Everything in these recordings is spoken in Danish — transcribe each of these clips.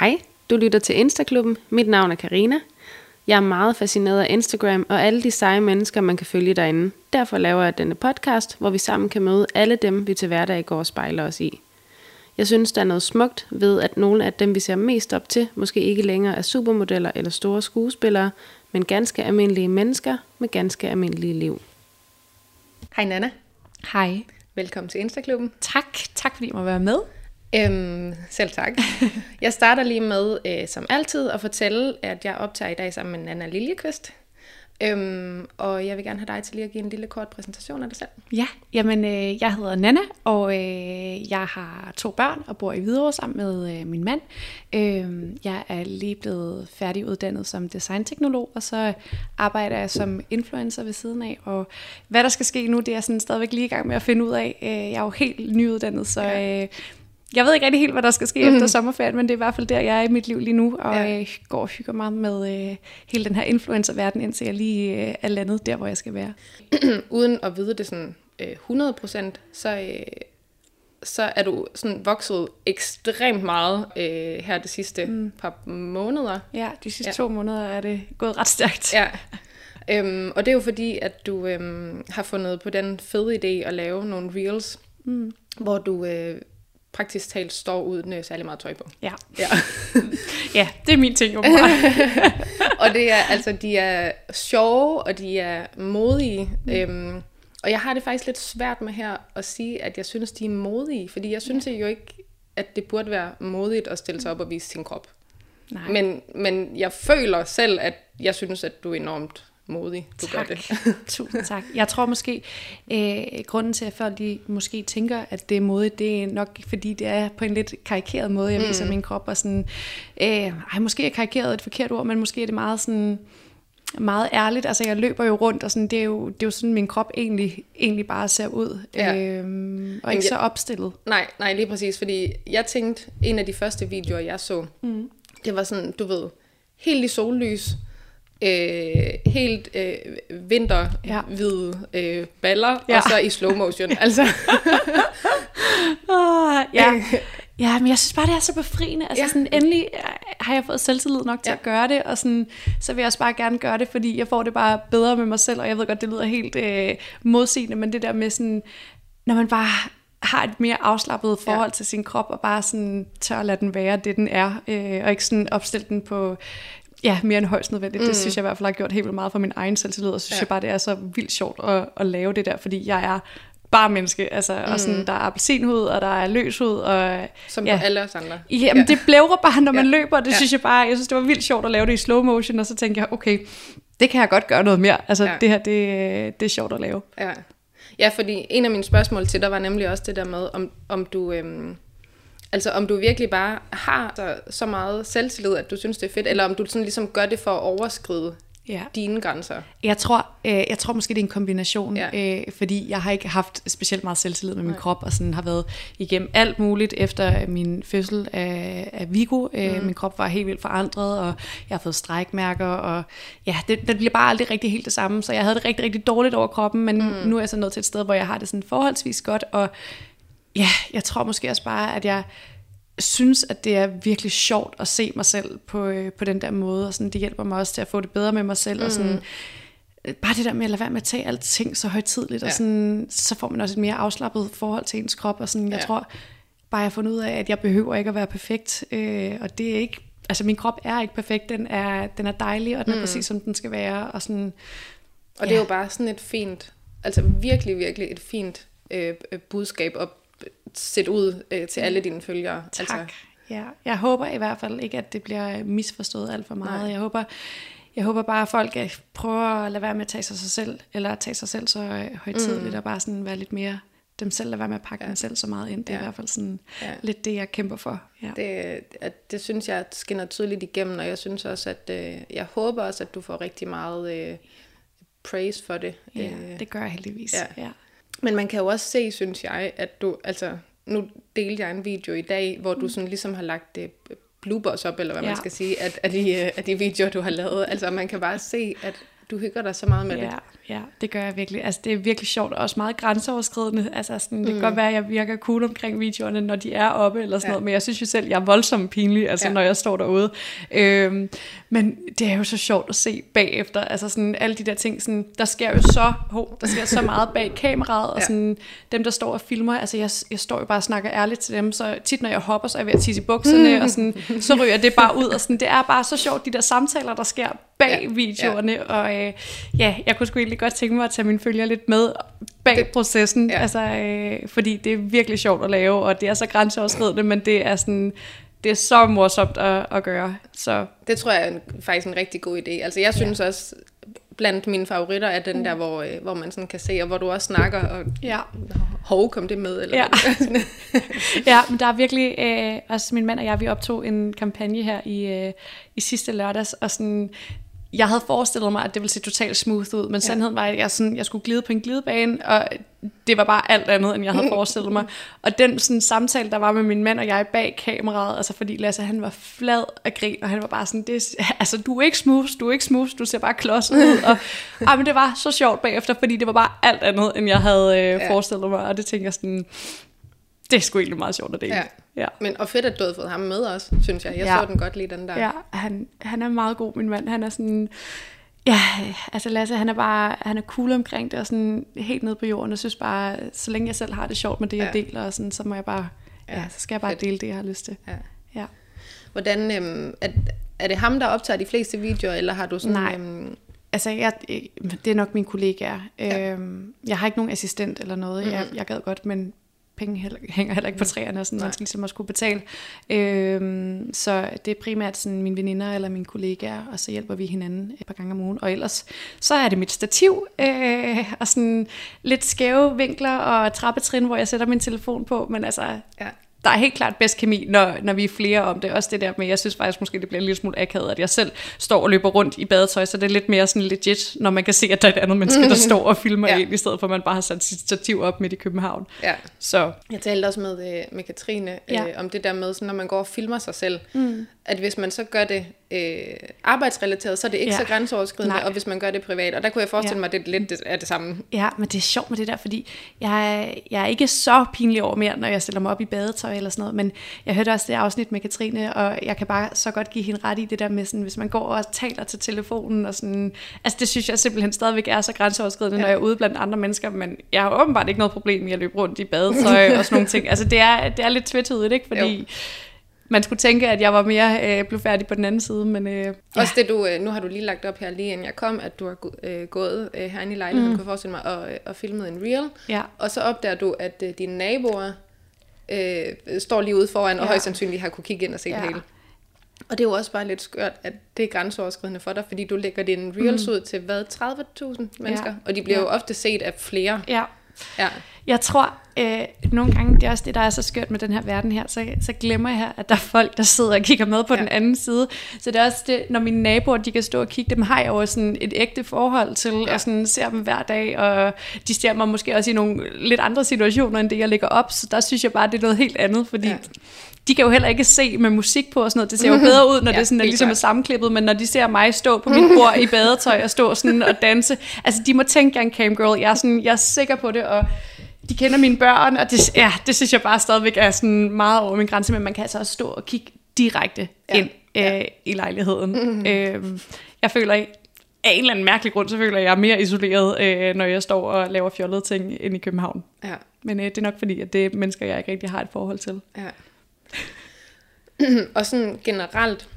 Hej, du lytter til Instaklubben. Mit navn er Karina. Jeg er meget fascineret af Instagram og alle de seje mennesker, man kan følge derinde. Derfor laver jeg denne podcast, hvor vi sammen kan møde alle dem, vi til hverdag går og spejler os i. Jeg synes, der er noget smukt ved, at nogle af dem, vi ser mest op til, måske ikke længere er supermodeller eller store skuespillere, men ganske almindelige mennesker med ganske almindelige liv. Hej Nana. Hej. Velkommen til Instaklubben. Tak. Tak fordi jeg må være med. Øhm, selv tak. Jeg starter lige med, øh, som altid, at fortælle, at jeg optager i dag sammen med Nana Liljeqvist. Øhm, og jeg vil gerne have dig til lige at give en lille kort præsentation af dig selv. Ja, jamen øh, jeg hedder Nana, og øh, jeg har to børn og bor i Hvidovre sammen med øh, min mand. Øh, jeg er lige blevet færdiguddannet som designteknolog, og så arbejder jeg som influencer ved siden af. Og hvad der skal ske nu, det er jeg sådan stadigvæk lige i gang med at finde ud af. Øh, jeg er jo helt nyuddannet, så... Øh, jeg ved ikke rigtig helt, hvad der skal ske mm. efter sommerferien, men det er i hvert fald der, jeg er i mit liv lige nu, og ja. jeg går og hygger meget med øh, hele den her influencer-verden, indtil jeg lige øh, er landet der, hvor jeg skal være. Uden at vide det sådan øh, 100%, så, øh, så er du sådan vokset ekstremt meget øh, her de sidste mm. par måneder. Ja, de sidste ja. to måneder er det gået ret stærkt. Ja. Øhm, og det er jo fordi, at du øhm, har fundet på den fede idé at lave nogle reels, mm. hvor du øh, praktisk talt står uden øh, særlig meget tøj på. Ja. Ja, ja det er min ting, og det er, altså, de er sjove, og de er modige. Mm. Øhm, og jeg har det faktisk lidt svært med her at sige, at jeg synes, de er modige. Fordi jeg synes ja. jo ikke, at det burde være modigt at stille sig op og vise sin krop. Nej. Men, men jeg føler selv, at jeg synes, at du er enormt modig, du tak. gør det. Tusind tak. Jeg tror måske, øh, grunden til, at folk de måske tænker, at det er modigt, det er nok, fordi det er på en lidt karikeret måde, jeg viser mm. min krop, og sådan, øh, ej, måske er karikeret et forkert ord, men måske er det meget sådan, meget ærligt. Altså, jeg løber jo rundt, og sådan, det, er jo, det er jo sådan, min krop egentlig, egentlig bare ser ud. Ja. Øhm, og ikke så opstillet. Nej, nej, lige præcis. Fordi jeg tænkte, en af de første videoer, jeg så, mm. det var sådan, du ved, helt i sollys, øh, helt øh, vinterhvide øh, baller, ja. og så i slow motion. altså. oh, ja. ja, men jeg synes bare, det er så befriende. Altså ja. sådan, endelig har jeg fået selvtillid nok til ja. at gøre det, og sådan, så vil jeg også bare gerne gøre det, fordi jeg får det bare bedre med mig selv, og jeg ved godt, det lyder helt øh, modsigende, men det der med sådan, når man bare har et mere afslappet forhold ja. til sin krop, og bare sådan tør at lade den være det, den er, øh, og ikke sådan opstille den på Ja, mere end højst nødvendigt. Mm. Det synes jeg i hvert fald har gjort helt vildt meget for min egen selvtillid, og synes ja. jeg bare, det er så vildt sjovt at, at lave det der, fordi jeg er bare menneske, altså, mm. og sådan, der er appelsinhud, og der er løshud, og... Som ja. på alle os andre. Jamen, ja. det blævrer bare, når man ja. løber, og det ja. synes jeg bare, jeg synes, det var vildt sjovt at lave det i slow motion, og så tænkte jeg, okay, det kan jeg godt gøre noget mere. Altså, ja. det her, det, det er sjovt at lave. Ja. ja, fordi en af mine spørgsmål til dig var nemlig også det der med, om, om du... Øhm Altså om du virkelig bare har så, så meget selvtillid, at du synes, det er fedt, eller om du sådan ligesom gør det for at overskride ja. dine grænser? Jeg tror, øh, jeg tror måske, det er en kombination, ja. øh, fordi jeg har ikke haft specielt meget selvtillid med min Nej. krop, og sådan har været igennem alt muligt efter min fødsel af, af Vigo. Øh, mm. Min krop var helt vildt forandret, og jeg har fået strækmærker, og ja, det, det bliver bare aldrig rigtig helt det samme, så jeg havde det rigtig, rigtig dårligt over kroppen, men mm. nu er jeg så nået til et sted, hvor jeg har det sådan forholdsvis godt, og ja, jeg tror måske også bare, at jeg synes, at det er virkelig sjovt at se mig selv på, øh, på den der måde, og sådan, det hjælper mig også til at få det bedre med mig selv, mm. og sådan, øh, bare det der med at lade være med at tage alting så højtidligt, ja. og sådan, så får man også et mere afslappet forhold til ens krop, og sådan, jeg ja. tror bare, jeg har fundet ud af, at jeg behøver ikke at være perfekt, øh, og det er ikke, altså min krop er ikke perfekt, den er, den er dejlig, og den er mm. præcis som den skal være, og sådan, og det ja. er jo bare sådan et fint, altså virkelig, virkelig et fint øh, budskab at sætte ud øh, til alle dine følgere. Tak. Altså. Ja, jeg håber i hvert fald ikke, at det bliver misforstået alt for meget. Nej. Jeg håber, jeg håber bare, at folk øh, prøver at lade være med at tage sig, sig selv, eller tage sig selv så øh, højtidligt, mm. og bare sådan være lidt mere dem selv, lade være med at pakke ja. dem selv så meget ind. Det er ja. i hvert fald sådan ja. lidt det, jeg kæmper for. Ja. Det, at, det synes jeg skinner tydeligt igennem, og jeg synes også, at øh, jeg håber også, at du får rigtig meget øh, praise for det. Ja, øh, det gør jeg heldigvis. Ja. Ja. Men man kan jo også se, synes jeg, at du, altså, nu delte jeg en video i dag, hvor du mm. sådan ligesom har lagt det bloopers op, eller hvad ja. man skal sige, at, at, de, af de videoer, du har lavet. Altså man kan bare se, at du hygger dig så meget med ja, det. Ja, det gør jeg virkelig. Altså, det er virkelig sjovt og også meget grænseoverskridende. Altså, sådan, det kan mm. godt være, at jeg virker cool omkring videoerne, når de er oppe eller sådan ja. noget, men jeg synes jo selv, jeg er voldsomt pinlig, altså, ja. når jeg står derude. Øhm, men det er jo så sjovt at se bagefter. Altså, sådan, alle de der ting, sådan, der sker jo så, oh, der sker så meget bag kameraet, og sådan, dem, der står og filmer, altså, jeg, jeg står jo bare og snakker ærligt til dem, så tit, når jeg hopper, så er jeg ved at tisse i bukserne, mm. og sådan, så ryger det bare ud, og sådan, det er bare så sjovt, de der samtaler, der sker bag ja, videoerne, ja. og øh, ja, jeg kunne sgu egentlig godt tænke mig at tage mine følgere lidt med bag det, processen, ja. altså, øh, fordi det er virkelig sjovt at lave, og det er så grænseoverskridende, men det er sådan, det er så morsomt at, at gøre. Så. Det tror jeg er en, faktisk en rigtig god idé. Altså jeg synes ja. også, blandt mine favoritter er den mm. der, hvor, øh, hvor man sådan kan se, og hvor du også snakker, og ja. hov, kom det med? Eller ja. ja, men der er virkelig, øh, altså min mand og jeg, vi optog en kampagne her i, øh, i sidste lørdags, og sådan, jeg havde forestillet mig, at det ville se totalt smooth ud, men ja. sandheden var, at jeg, sådan, jeg skulle glide på en glidebane, og det var bare alt andet, end jeg havde forestillet mig. Og den sådan, samtale, der var med min mand og jeg bag kameraet, altså fordi Lasse, han var flad af grin, og han var bare sådan, det, altså du er ikke smooth, du er ikke smooth, du ser bare klodset ud. Og, ah, men det var så sjovt bagefter, fordi det var bare alt andet, end jeg havde øh, ja. forestillet mig, og det tænker jeg sådan, det er sgu egentlig meget sjovt at dele. Ja. Ja. Men, og fedt, at du havde fået ham med også, synes jeg. Jeg ja. så den godt lige, den der. Ja, han, han er meget god, min mand. Han er sådan... Ja, altså Lasse, han er bare, han er cool omkring det, og sådan helt nede på jorden, og synes bare, så længe jeg selv har det sjovt med det, ja. jeg deler, og sådan, så må jeg bare, ja, ja så skal jeg bare fedt. dele det, jeg har lyst til. Ja. ja. Hvordan, øhm, er, er det ham, der optager de fleste videoer, eller har du sådan... Nej, øhm, altså jeg, det er nok mine kollegaer. Ja. Øhm, jeg har ikke nogen assistent eller noget, mm-hmm. jeg, jeg gad godt, men penge heller, hænger heller ikke på træerne, sådan, man skal ligesom også kunne betale. Øhm, så det er primært sådan mine veninder eller mine kollegaer, og så hjælper vi hinanden et par gange om ugen. Og ellers, så er det mit stativ, øh, og sådan lidt skæve vinkler og trappetrin, hvor jeg sætter min telefon på, men altså, ja der er helt klart bedst kemi, når, når vi er flere om det. Også det der med, jeg synes faktisk måske, det bliver en lille smule akavet, at jeg selv står og løber rundt i badetøj, så det er lidt mere sådan legit, når man kan se, at der er et andet menneske, der står og filmer ja. ind, i stedet for at man bare har sat sit stativ op midt i København. Ja. Så. Jeg talte også med, øh, med Katrine ja. øh, om det der med, sådan, når man går og filmer sig selv, mm. at hvis man så gør det øh, arbejdsrelateret, så er det ikke ja. så grænseoverskridende, Nej. og hvis man gør det privat. Og der kunne jeg forestille ja. mig, at det lidt det er det samme. Ja, men det er sjovt med det der, fordi jeg, jeg er ikke så pinlig over mere, når jeg stiller mig op i badetøj eller sådan noget, men jeg hørte også det afsnit med Katrine, og jeg kan bare så godt give hende ret i det der med, sådan, hvis man går og taler til telefonen, og sådan, altså det synes jeg simpelthen stadigvæk er så grænseoverskridende, ja. når jeg er ude blandt andre mennesker, men jeg har åbenbart ikke noget problem med at løbe rundt i badetøj og sådan nogle ting. Altså det er, det er lidt tvetydigt, ikke? Fordi jo man skulle tænke, at jeg var mere øh, blev færdig på den anden side. Men, øh, Også det, du, øh, nu har du lige lagt op her, lige inden jeg kom, at du har øh, gået øh, herinde i lejligheden, mm. kunne forestille mig, og, øh, og filmet en reel. Ja. Og så opdager du, at øh, dine naboer øh, står lige ude foran, ja. og højst sandsynligt har kunne kigge ind og se ja. det hele. Og det er jo også bare lidt skørt, at det er grænseoverskridende for dig, fordi du lægger dine reels mm. ud til, hvad, 30.000 mennesker? Ja. Og de bliver ja. jo ofte set af flere. Ja. ja. Jeg tror, øh, nogle gange, det er også det, der er så skørt med den her verden her, så, så glemmer jeg, at der er folk, der sidder og kigger med på ja. den anden side. Så det er også det, når mine naboer, de kan stå og kigge, dem har jeg jo sådan et ægte forhold til, ja. og sådan ser dem hver dag, og de ser mig måske også i nogle lidt andre situationer, end det, jeg lægger op, så der synes jeg bare, det er noget helt andet, fordi ja de kan jo heller ikke se med musik på og sådan noget. Det ser jo bedre ud, når ja, det sådan er ligesom er sammenklippet, men når de ser mig stå på mit bord i badetøj og stå sådan og danse, altså de må tænke, jeg er en camgirl. Jeg er, sådan, jeg er sikker på det, og de kender mine børn, og det, ja, det synes jeg bare stadigvæk er sådan meget over min grænse, men man kan altså også stå og kigge direkte ja. ind ja. Øh, i lejligheden. Mm-hmm. Øh, jeg føler, af en eller anden mærkelig grund, så føler jeg, jeg er mere isoleret, øh, når jeg står og laver fjollede ting ind i København. Ja. Men øh, det er nok fordi, at det er mennesker, jeg ikke rigtig har et forhold til. Ja. og sådan generelt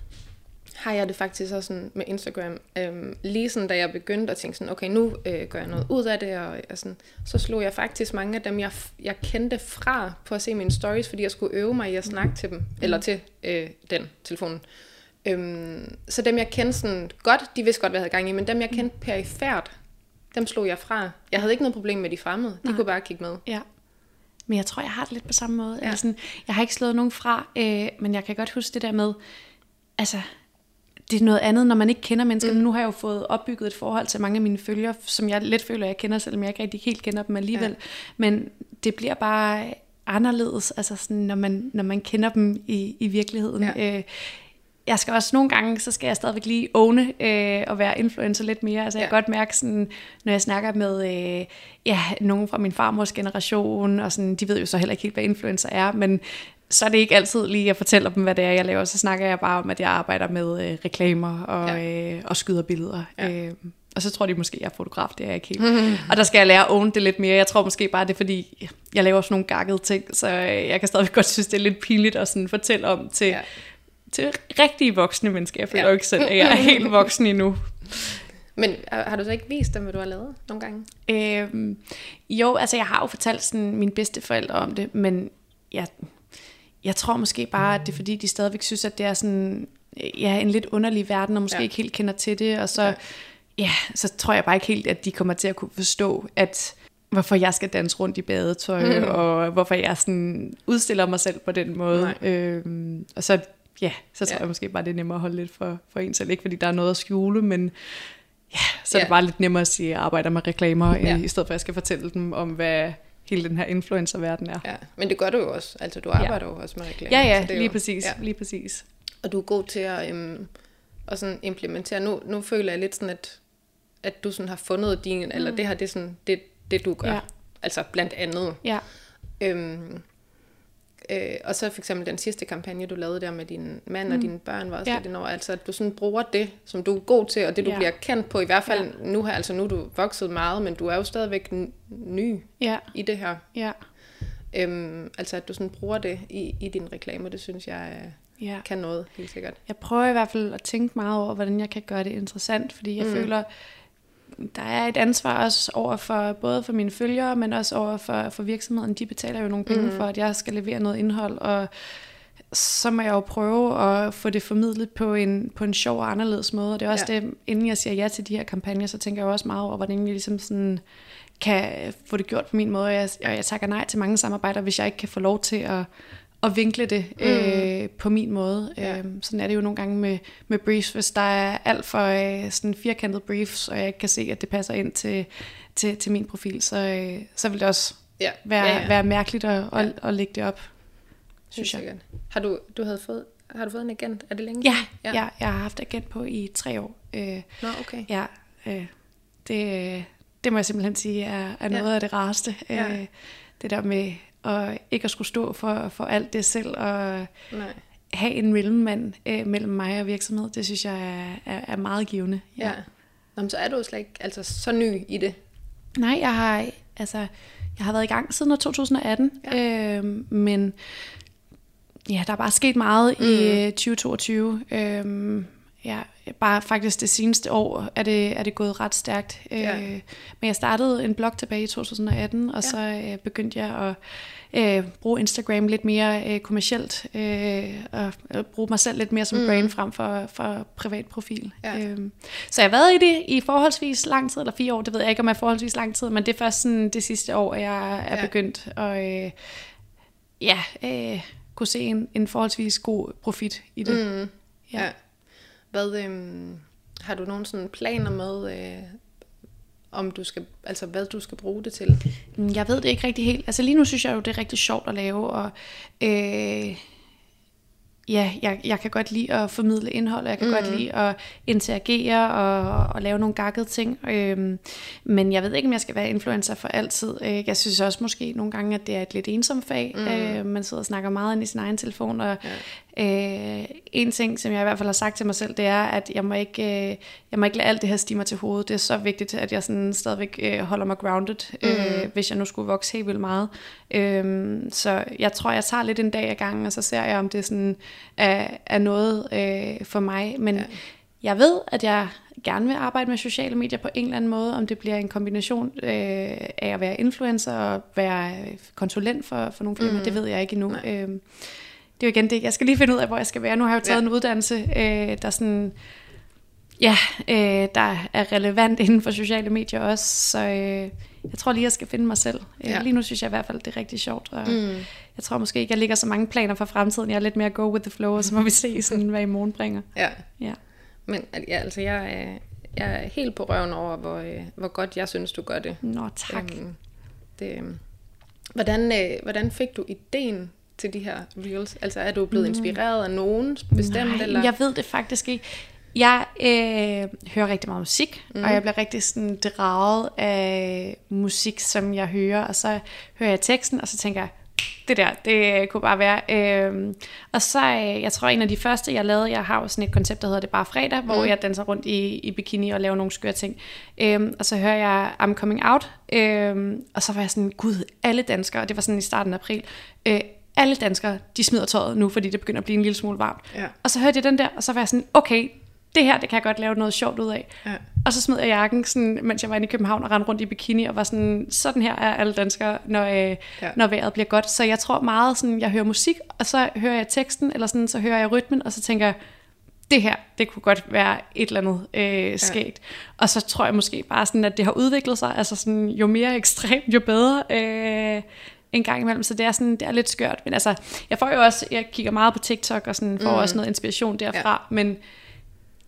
har jeg det faktisk også sådan med Instagram. Øhm, lige sådan, da jeg begyndte at tænke sådan, okay, nu øh, gør jeg noget ud af det, og, og sådan, så slog jeg faktisk mange af dem, jeg, jeg kendte fra på at se mine stories, fordi jeg skulle øve mig i at snakke til dem, mm. eller til øh, den telefonen. Øhm, så dem, jeg kendte sådan godt, de vidste godt, hvad jeg havde gang i, men dem, jeg kendte perifært, dem slog jeg fra. Jeg havde ikke noget problem med de fremmede. De Nej. kunne bare kigge med. Ja. Men jeg tror, jeg har det lidt på samme måde. Ja. Eller sådan, jeg har ikke slået nogen fra, øh, men jeg kan godt huske det der med, altså, det er noget andet, når man ikke kender mennesker. Mm. Nu har jeg jo fået opbygget et forhold til mange af mine følgere, som jeg let føler, jeg kender, selvom jeg ikke rigtig helt kender dem alligevel. Ja. Men det bliver bare anderledes, altså sådan, når, man, når man kender dem i, i virkeligheden. Ja. Øh, jeg skal også nogle gange, så skal jeg stadigvæk lige åne øh, og være influencer lidt mere. Altså ja. jeg kan godt mærke, sådan, når jeg snakker med øh, ja, nogen fra min farmors generation, og sådan, de ved jo så heller ikke helt, hvad influencer er, men så er det ikke altid lige at fortælle dem, hvad det er, jeg laver. Så snakker jeg bare om, at jeg arbejder med øh, reklamer og, ja. øh, og skyder billeder. Ja. Øh, og så tror de måske, at jeg er fotograf, det er jeg ikke helt. Og der skal jeg lære at own det lidt mere. Jeg tror måske bare, det er fordi, jeg laver sådan nogle gakkede ting, så jeg kan stadig godt synes, det er lidt pinligt at sådan fortælle om til, ja. til rigtige voksne mennesker. Jeg føler ja. jo ikke selv, at jeg er helt voksen endnu. Men har du så ikke vist dem, hvad du har lavet nogle gange? Øhm, jo, altså jeg har jo fortalt sådan mine bedste forældre om det, men jeg, jeg tror måske bare, at det er fordi, de stadigvæk synes, at det er sådan ja, en lidt underlig verden, og måske ja. ikke helt kender til det, og så... Ja ja, så tror jeg bare ikke helt, at de kommer til at kunne forstå, at hvorfor jeg skal danse rundt i badetøj, mm. og hvorfor jeg sådan udstiller mig selv på den måde. Øhm, og så, ja, så tror ja. jeg måske bare, det er nemmere at holde lidt for, for en selv. Ikke fordi der er noget at skjule, men ja, så ja. er det bare lidt nemmere at sige, at jeg arbejder med reklamer, ja. i stedet for at jeg skal fortælle dem om, hvad hele den her influencer-verden er. Ja, men det gør du jo også. Altså, du arbejder ja. jo også med reklamer. Ja, ja, lige jo, præcis. Ja. Lige præcis. Og du er god til at, øhm, at sådan implementere. Nu, nu føler jeg lidt sådan, at at du sådan har fundet din, mm. eller det her, det er sådan, det, det du gør. Ja. Altså blandt andet. Ja. Øhm, øh, og så for eksempel den sidste kampagne, du lavede der med din mand mm. og dine børn, var også ja. lidt over, altså at du sådan bruger det, som du er god til, og det du ja. bliver kendt på, i hvert fald ja. nu her, altså nu er du vokset meget, men du er jo stadigvæk ny ja. i det her. Ja. Øhm, altså at du sådan bruger det i, i din reklame, det synes jeg ja. kan noget, helt sikkert. Jeg prøver i hvert fald at tænke meget over, hvordan jeg kan gøre det interessant, fordi jeg mm. føler, der er et ansvar også over for både for mine følgere, men også over for, for virksomheden. De betaler jo nogle penge mm. for, at jeg skal levere noget indhold, og så må jeg jo prøve at få det formidlet på en, på en sjov og anderledes måde. Og det er også ja. det, inden jeg siger ja til de her kampagner, så tænker jeg også meget over, hvordan jeg ligesom sådan kan få det gjort på min måde. Og jeg, og jeg takker nej til mange samarbejder, hvis jeg ikke kan få lov til at at vinkle det mm. øh, på min måde. Ja. Øh, sådan er det jo nogle gange med, med briefs. Hvis der er alt for øh, sådan firkantet briefs, og jeg ikke kan se, at det passer ind til, til, til min profil, så, øh, så vil det også ja. Være, ja, ja. være mærkeligt at, ja. at, at lægge det op, synes jeg. Har du, du havde fået, har du fået en agent? Er det længe? Ja, ja. ja jeg har haft agent på i tre år. Øh, Nå, okay. Ja, øh, det, det må jeg simpelthen sige er, er noget ja. af det rareste. Ja. Øh, det der med og ikke at skulle stå for, for alt det selv, og Nej. have en mellemmand øh, mellem mig og virksomhed, det synes jeg er, er, er meget givende. Ja. ja. Nå, så er du slet ikke altså, så ny i det? Nej, jeg har, altså, jeg har været i gang siden 2018, ja. øh, men ja, der er bare sket meget mm. i 2022. Øh, ja, bare faktisk det seneste år er det, er det gået ret stærkt. Ja. Øh, men jeg startede en blog tilbage i 2018, og ja. så øh, begyndte jeg at øh, bruge Instagram lidt mere øh, kommercielt, øh, og øh, bruge mig selv lidt mere som mm. brand frem for, for privat profil. Ja. Øh, så jeg har været i det i forholdsvis lang tid, eller fire år, det ved jeg ikke, om jeg er forholdsvis lang tid, men det er først sådan det sidste år, jeg er ja. begyndt at øh, ja, øh, kunne se en, en forholdsvis god profit i det. Mm. Ja. ja. Hvad, øhm, har du nogle sådan planer med, øh, om du skal, altså hvad du skal bruge det til? Mm, jeg ved det ikke rigtig helt. Altså lige nu synes jeg jo, det er rigtig sjovt at lave, og øh, ja, jeg, jeg kan godt lide at formidle indhold, og jeg kan mm. godt lide at interagere og, og lave nogle gakkede ting. Øhm, men jeg ved ikke, om jeg skal være influencer for altid. Øh, jeg synes også måske nogle gange, at det er et lidt ensomt fag. Mm. Øh, man sidder og snakker meget ind i sin egen telefon, og. Øh, en ting, som jeg i hvert fald har sagt til mig selv, det er, at jeg må ikke, øh, jeg må ikke lade alt det her stige til hovedet. Det er så vigtigt, at jeg sådan stadigvæk øh, holder mig grounded, øh, mm. hvis jeg nu skulle vokse helt vildt meget. Øh, så jeg tror, jeg tager lidt en dag ad gangen, og så ser jeg, om det sådan er, er noget øh, for mig. Men ja. jeg ved, at jeg gerne vil arbejde med sociale medier på en eller anden måde, om det bliver en kombination øh, af at være influencer og være konsulent for, for nogle firmaer, mm. det ved jeg ikke endnu. Øh, det er jo igen det, jeg skal lige finde ud af, hvor jeg skal være. Nu har jeg jo taget ja. en uddannelse, øh, der sådan, ja, øh, der er relevant inden for sociale medier også, så øh, jeg tror lige, jeg skal finde mig selv. Øh, ja. Lige nu synes jeg i hvert fald, det er rigtig sjovt, og mm. jeg tror måske ikke, jeg ligger så mange planer for fremtiden. Jeg er lidt mere go with the flow, og så må vi se, sådan, hvad i morgen bringer. Ja. ja. Men ja, altså, jeg er, jeg er helt på røven over, hvor, øh, hvor godt jeg synes, du gør det. Nå, tak. Um, det, hvordan, øh, hvordan fik du ideen til de her reels? Altså er du blevet mm. inspireret af nogen bestemt? Nej, eller? jeg ved det faktisk ikke. Jeg øh, hører rigtig meget musik, mm. og jeg bliver rigtig sådan draget af musik, som jeg hører, og så hører jeg teksten, og så tænker jeg, det der, det kunne bare være. Øh, og så, øh, jeg tror, en af de første, jeg lavede, jeg har jo sådan et koncept, der hedder Det Bare Fredag, mm. hvor jeg danser rundt i, i bikini og laver nogle skøre ting. Øh, og så hører jeg I'm Coming Out, øh, og så var jeg sådan, gud, alle danskere, det var sådan i starten af april, øh, alle danskere, de smider tøjet nu, fordi det begynder at blive en lille smule varmt. Ja. Og så hørte jeg den der, og så var jeg sådan, okay, det her, det kan jeg godt lave noget sjovt ud af. Ja. Og så smed jeg jakken, sådan, mens jeg var inde i København og rendte rundt i bikini, og var sådan, sådan her er alle danskere, når, øh, ja. når vejret bliver godt. Så jeg tror meget, sådan, jeg hører musik, og så hører jeg teksten, eller sådan, så hører jeg rytmen, og så tænker jeg, det her, det kunne godt være et eller andet øh, skægt. Ja. Og så tror jeg måske bare sådan, at det har udviklet sig, altså sådan, jo mere ekstremt, jo bedre. Øh, en gang imellem, så det er, sådan, det er lidt skørt. Men altså, jeg får jo også, jeg kigger meget på TikTok, og sådan, får mm. også noget inspiration derfra, ja. men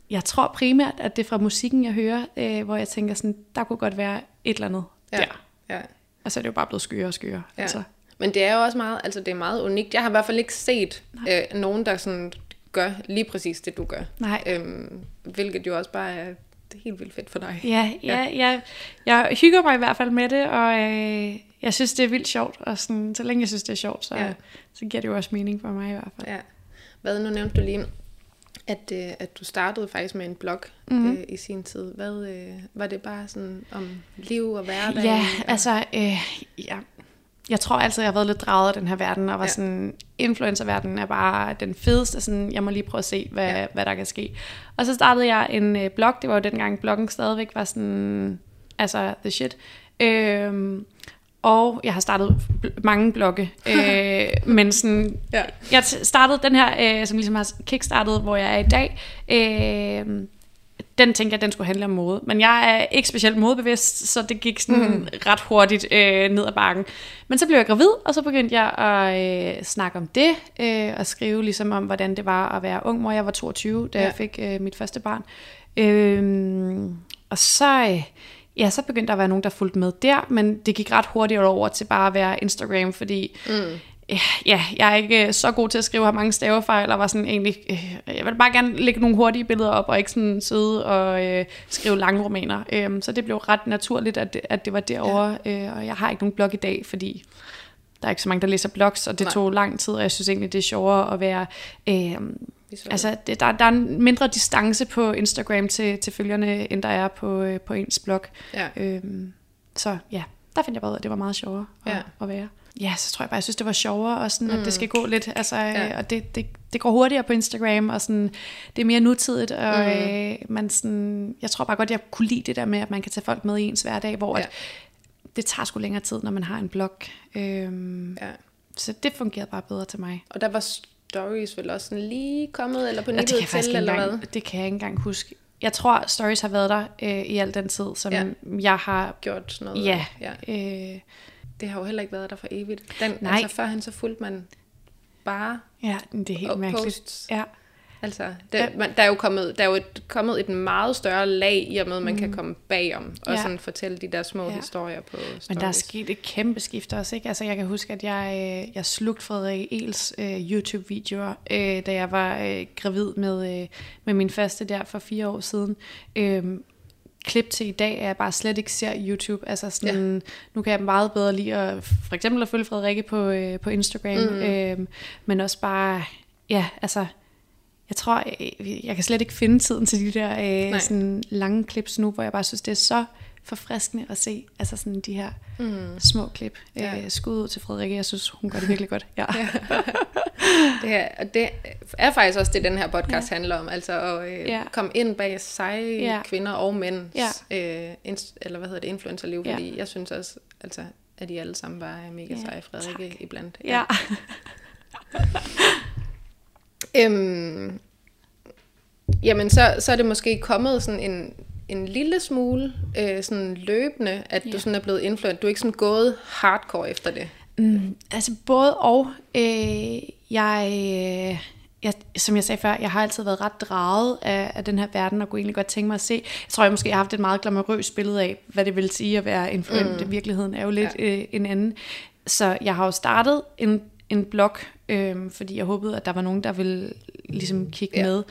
jeg tror primært, at det er fra musikken, jeg hører, øh, hvor jeg tænker sådan, der kunne godt være et eller andet ja. der. Ja. Og så er det jo bare blevet skøre og skøre. Ja. Altså. Men det er jo også meget, altså det er meget unikt. Jeg har i hvert fald ikke set øh, nogen, der sådan gør lige præcis det, du gør. Nej. Øhm, hvilket jo også bare er er helt vildt fedt for dig. Ja, ja, ja. Jeg, jeg hygger mig i hvert fald med det, og øh, jeg synes, det er vildt sjovt. Og sådan, så længe jeg synes, det er sjovt, så, ja. så giver det jo også mening for mig i hvert fald. Ja. Hvad nu nævnte du lige at, øh, at du startede faktisk med en blog mm-hmm. øh, i sin tid. Hvad øh, var det bare sådan om liv og hverdag? Ja, og... altså, øh, ja. jeg tror altid, jeg har været lidt draget af den her verden, og var ja. sådan, influencerverdenen er bare den fedeste, sådan, jeg må lige prøve at se, hvad, ja. hvad der kan ske. Og så startede jeg en øh, blog, det var jo dengang bloggen stadigvæk var sådan, altså the shit. Øh, og jeg har startet mange blogge, øh, men sådan, ja. jeg startede den her, øh, som ligesom har kickstartet, hvor jeg er i dag, øh, den tænkte jeg, den skulle handle om mode. Men jeg er ikke specielt modebevidst, så det gik sådan mm. ret hurtigt øh, ned ad bakken. Men så blev jeg gravid, og så begyndte jeg at øh, snakke om det, øh, og skrive ligesom om, hvordan det var at være ung mor. Jeg var 22, da ja. jeg fik øh, mit første barn. Øh, og så... Øh, ja, så begyndte der at være nogen, der fulgte med der, men det gik ret hurtigt over til bare at være Instagram, fordi mm. ja, jeg er ikke så god til at skrive, har mange stavefejl, og var sådan egentlig, øh, jeg vil bare gerne lægge nogle hurtige billeder op, og ikke sådan sidde og øh, skrive lange romaner. Øh, så det blev ret naturligt, at det, at det var derovre, ja. øh, og jeg har ikke nogen blog i dag, fordi der er ikke så mange, der læser blogs, og det Nej. tog lang tid, og jeg synes egentlig, det er sjovere at være... Øh, visuelt. Altså, det, der, der er en mindre distance på Instagram til, til følgerne, end der er på, øh, på ens blog. Ja. Øhm, så ja, der fandt jeg bare ud af, at det var meget sjovere at, ja. at være. Ja, så tror jeg bare, jeg synes, det var sjovere, og sådan, mm. at det skal gå lidt, altså, ja. Øh, og det, det, det går hurtigere på Instagram, og sådan, det er mere nutidigt, og mm. øh, man sådan, jeg tror bare godt, jeg kunne lide det der med, at man kan tage folk med i ens hverdag, hvor ja. at, det tager sgu længere tid, når man har en blog. Øhm, ja. Så det fungerede bare bedre til mig. Og der var stories vel også sådan lige kommet, eller på nippet ja, til, eller engang, hvad? Det kan jeg ikke engang huske. Jeg tror, stories har været der øh, i al den tid, som ja. jeg har... Gjort sådan noget. Ja. ja. Øh, det har jo heller ikke været der for evigt. Den, Nej. Altså førhen så fulgte man bare Ja, det er helt mærkeligt. Posts. Ja. Altså, det, ja. man, der er jo kommet, der er jo et, kommet et meget større lag i og med, at man mm. kan komme bagom og ja. sådan fortælle de der små ja. historier på stories. Men der er sket et kæmpe skift også, ikke? Altså, jeg kan huske, at jeg, øh, jeg slugte Frederik Els uh, YouTube-videoer, uh, da jeg var uh, gravid med, uh, med min første der for fire år siden. Uh, klip til i dag, at jeg bare slet ikke ser YouTube. Altså sådan, ja. nu kan jeg meget bedre lide at, for eksempel at følge Frederikke på, øh, på Instagram, mm. øh, men også bare, ja, altså, jeg tror, jeg, jeg kan slet ikke finde tiden til de der øh, sådan lange klips nu, hvor jeg bare synes, det er så forfriskende at se altså sådan de her mm. små klip. Ja. Øh, skud ud til Frederikke, jeg synes, hun gør det virkelig godt. Ja. ja. det, her, og det er faktisk også det, den her podcast ja. handler om. Altså at øh, ja. komme ind bag sig ja. kvinder og mænd, ja. øh, eller hvad hedder det, influencerliv, ja. fordi jeg synes også, altså, at de alle sammen bare er mega ja. seje, Frederikke, tak. iblandt. Ja. ja. Øhm, jamen, så, så er det måske kommet sådan en, en lille smule øh, sådan løbende, at ja. du sådan er blevet influent. Du er ikke sådan gået hardcore efter det. Mm, altså både og. Øh, jeg, øh, jeg, som jeg sagde før, jeg har altid været ret draget af, af den her verden, og kunne egentlig godt tænke mig at se. Jeg tror, jeg måske har haft et meget glamourøst billede af, hvad det vil sige at være influent. Mm. Virkeligheden er jo lidt ja. øh, en anden. Så jeg har jo startet en en blog, øh, fordi jeg håbede, at der var nogen, der ville ligesom kigge ja. med.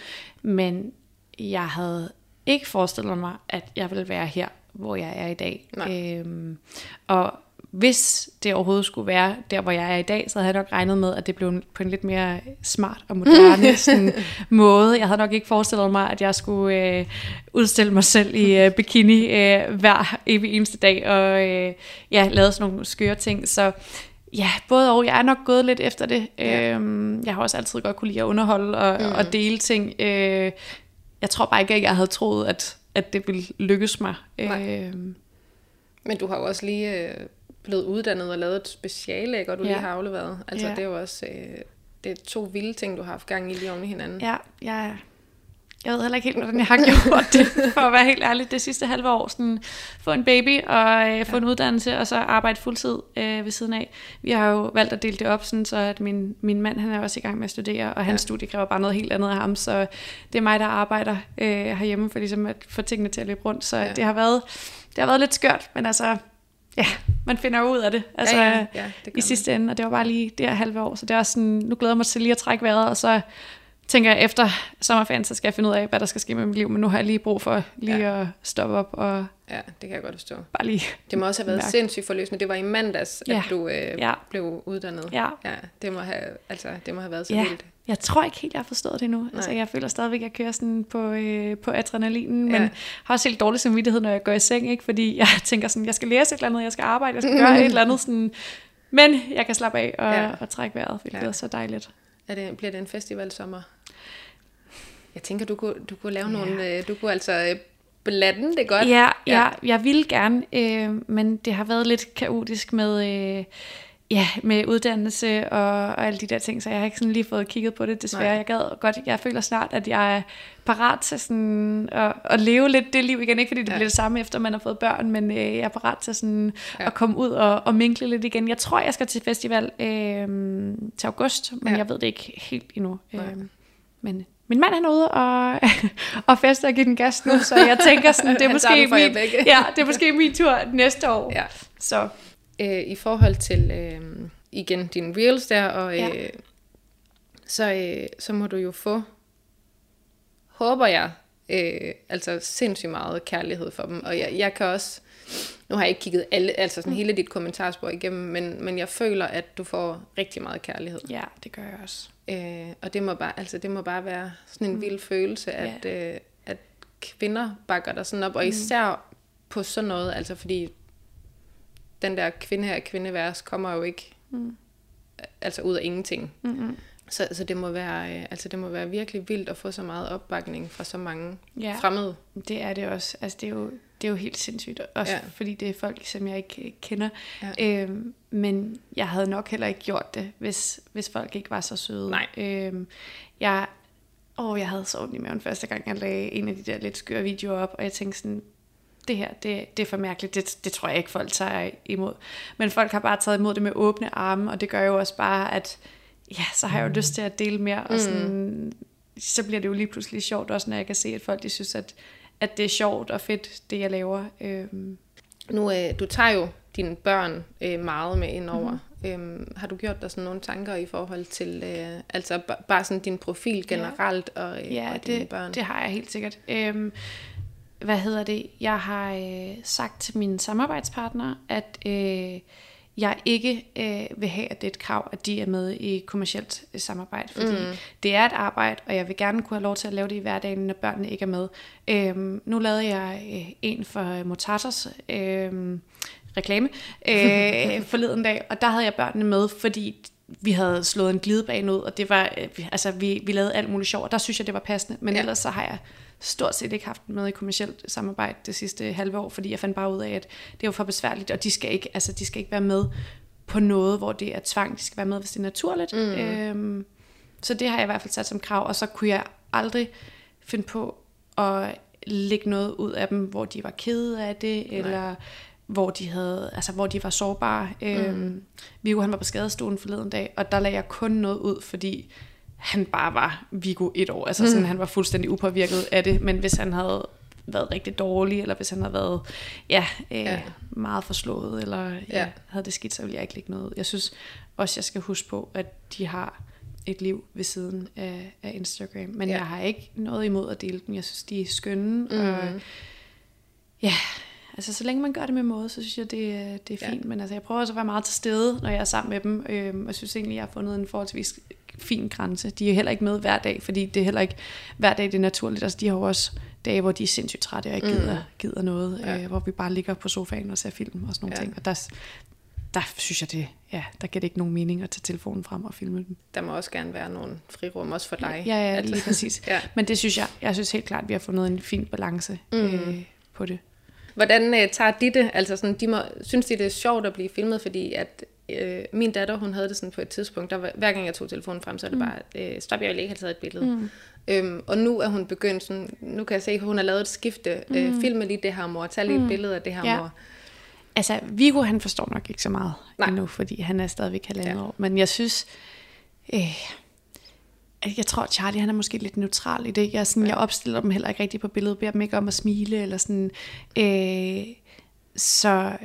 Men jeg havde ikke forestillet mig, at jeg ville være her, hvor jeg er i dag. Øhm, og hvis det overhovedet skulle være der, hvor jeg er i dag, så havde jeg nok regnet med, at det blev på en lidt mere smart og moderne sådan, måde. Jeg havde nok ikke forestillet mig, at jeg skulle øh, udstille mig selv i øh, bikini øh, hver evig eneste dag, og øh, ja, lave sådan nogle skøre ting. Så ja, både og. Jeg er nok gået lidt efter det. Ja. Øhm, jeg har også altid godt kunne lide at underholde og, mm. og dele ting. Øh, jeg tror bare ikke, at jeg havde troet, at, at det ville lykkes mig. Øh, Men du har jo også lige øh, blevet uddannet og lavet et speciale, ikke? og du ja. lige har afleveret. Altså ja. det er jo også øh, det er to vilde ting, du har haft gang i lige oven i hinanden. Ja, ja. Jeg ved heller ikke helt, hvordan jeg har gjort det, for at være helt ærlig. Det sidste halve år, sådan, få en baby og øh, få ja. en uddannelse, og så arbejde fuldtid øh, ved siden af. Vi har jo valgt at dele det op, sådan, så at min, min mand han er også i gang med at studere, og hans ja. studie kræver bare noget helt andet af ham, så det er mig, der arbejder øh, herhjemme for ligesom at få tingene til at løbe rundt. Så ja. det, har været, det har været lidt skørt, men altså, ja, man finder ud af det, altså ja, ja, ja, det i sidste ende, og det var bare lige det her halve år, så det er sådan, nu glæder jeg mig til lige at trække vejret, og så tænker jeg, efter sommerferien, så skal jeg finde ud af, hvad der skal ske med mit liv, men nu har jeg lige brug for lige ja. at stoppe op og... Ja, det kan jeg godt forstå. Bare lige Det må også have været mærke. sindssygt forløsende. Det var i mandags, ja. at du øh, ja. blev uddannet. Ja. ja. det, må have, altså, det må have været så ja. vildt. Jeg tror ikke helt, jeg har forstået det nu. Altså, jeg føler stadigvæk, at jeg kører sådan på, øh, på adrenalinen, ja. men har også helt dårlig samvittighed, når jeg går i seng, ikke? fordi jeg tænker sådan, jeg skal læse et eller andet, jeg skal arbejde, jeg skal gøre et eller andet sådan, men jeg kan slappe af og, ja. og trække vejret, hvilket ja. er så dejligt. Er det, bliver det en festival sommer? Jeg tænker, du kunne, du kunne lave ja. nogle, øh, du kunne altså øh, blande det godt. Ja, ja. ja jeg ville gerne, øh, men det har været lidt kaotisk med, øh, ja, med uddannelse og, og alle de der ting, så jeg har ikke sådan lige fået kigget på det desværre. Nej. Jeg gad godt, jeg føler snart, at jeg er parat til sådan at, at leve lidt det liv igen, ikke fordi det ja. bliver det samme efter man har fået børn, men øh, jeg er parat til sådan ja. at komme ud og, og minkle lidt igen. Jeg tror, jeg skal til festival øh, til august, men ja. jeg ved det ikke helt endnu. Øh, men min mand er ude og, og fester og give den gas nu, så jeg tænker sådan, det er, måske min, ja, det er måske min tur næste år. Ja. Så. Øh, I forhold til øh, igen dine reels der, og øh, ja. så, øh, så må du jo få, håber jeg, øh, altså sindssygt meget kærlighed for dem. Og jeg, jeg kan også, nu har jeg ikke kigget alle, altså sådan mm. hele dit kommentarspor igennem, men, men jeg føler, at du får rigtig meget kærlighed. Ja, det gør jeg også. Øh, og det må, bare, altså, det må bare være sådan en mm. vild følelse, at, yeah. øh, at kvinder bakker dig sådan op, og mm. især på sådan noget, altså fordi den der kvinde her kvindevers kommer jo ikke mm. altså ud af ingenting. Mm-hmm. Så, så det må være øh, altså det må være virkelig vildt at få så meget opbakning fra så mange ja, fremmede. Det er det også. Altså det er jo det er jo helt sindssygt også ja. fordi det er folk som jeg ikke kender. Ja. Øhm, men jeg havde nok heller ikke gjort det hvis hvis folk ikke var så søde. Nej. Øhm, jeg åh, jeg havde så ondt i maven første gang jeg lagde en af de der lidt skøre videoer op, og jeg tænkte sådan det her, det, det er for mærkeligt, det, det tror jeg ikke, folk tager imod. Men folk har bare taget imod det med åbne arme, og det gør jo også bare, at ja, så har jeg jo mm. lyst til at dele mere, og sådan, mm. så bliver det jo lige pludselig sjovt, også når jeg kan se, at folk de synes, at, at det er sjovt og fedt, det jeg laver. Øhm. Nu, øh, du tager jo dine børn øh, meget med ind over. Mm. Øhm, har du gjort dig sådan nogle tanker i forhold til, øh, altså bare sådan din profil generelt ja. og, øh, ja, og dine det, børn? det har jeg helt sikkert. Øhm, hvad hedder det? Jeg har øh, sagt til mine samarbejdspartnere, at øh, jeg ikke øh, vil have, at det er et krav, at de er med i kommercielt øh, samarbejde, fordi mm. det er et arbejde, og jeg vil gerne kunne have lov til at lave det i hverdagen, når børnene ikke er med. Øhm, nu lavede jeg øh, en for Motatos øh, reklame øh, forleden dag, og der havde jeg børnene med, fordi vi havde slået en glidebane ud, og det var, øh, altså vi, vi lavede alt muligt sjov, og der synes jeg, det var passende, men ja. ellers så har jeg stort set ikke haft med i kommersielt samarbejde det sidste halve år, fordi jeg fandt bare ud af, at det er jo for besværligt, og de skal ikke, altså, de skal ikke være med på noget, hvor det er tvang. De skal være med, hvis det er naturligt. Mm. Øhm, så det har jeg i hvert fald sat som krav, og så kunne jeg aldrig finde på at lægge noget ud af dem, hvor de var kede af det, Nej. eller hvor de havde, altså hvor de var sårbare. Mm. Øhm, Viggo han var på skadestuen forleden dag, og der lagde jeg kun noget ud, fordi han bare var Viggo et år. Altså sådan, mm. han var fuldstændig upåvirket af det, men hvis han havde været rigtig dårlig, eller hvis han har været ja, øh, ja. meget forslået, eller ja, ja. havde det skidt, så vil jeg ikke lægge noget. Jeg synes også, jeg skal huske på, at de har et liv ved siden af, af Instagram. Men ja. jeg har ikke noget imod at dele dem. Jeg synes, de er skønne. Mm. Og, ja, altså så længe man gør det med måde, så synes jeg, det, det er fint. Ja. Men altså, jeg prøver også at være meget til stede, når jeg er sammen med dem. Øhm, og jeg synes egentlig, jeg har fundet en forholdsvis fin grænse. De er heller ikke med hver dag, fordi det er heller ikke hver dag, det er naturligt. Altså, de har jo også dage, hvor de er sindssygt trætte og ikke gider, mm. gider noget, ja. øh, hvor vi bare ligger på sofaen og ser film og sådan nogle ja. ting. Og der, der synes jeg det, ja, der giver det ikke nogen mening at tage telefonen frem og filme dem. Der må også gerne være nogle frirum, også for dig. Ja, ja, lige præcis. ja. Men det synes jeg, jeg synes helt klart, at vi har fundet en fin balance mm. øh, på det. Hvordan øh, tager de det? Altså sådan, de må, synes de, det er sjovt at blive filmet, fordi at øh, min datter, hun havde det sådan på et tidspunkt, der var, hver gang jeg tog telefonen frem, så er det mm. bare, øh, stop, jeg vil ikke have taget et billede. Mm. Øhm, og nu er hun begyndt sådan, nu kan jeg se, at hun har lavet et skifte. Øh, mm. Øh, filme lige det her mor, tag lige mm. et billede af det her ja. mor. Altså, Viggo, han forstår nok ikke så meget Nej. endnu, fordi han er stadigvæk halvandet ja. år. Men jeg synes, øh, jeg tror, Charlie han er måske lidt neutral i det. Jeg, sådan, ja. jeg opstiller dem heller ikke rigtig på billedet, beder dem ikke om at smile, eller sådan. Øh, så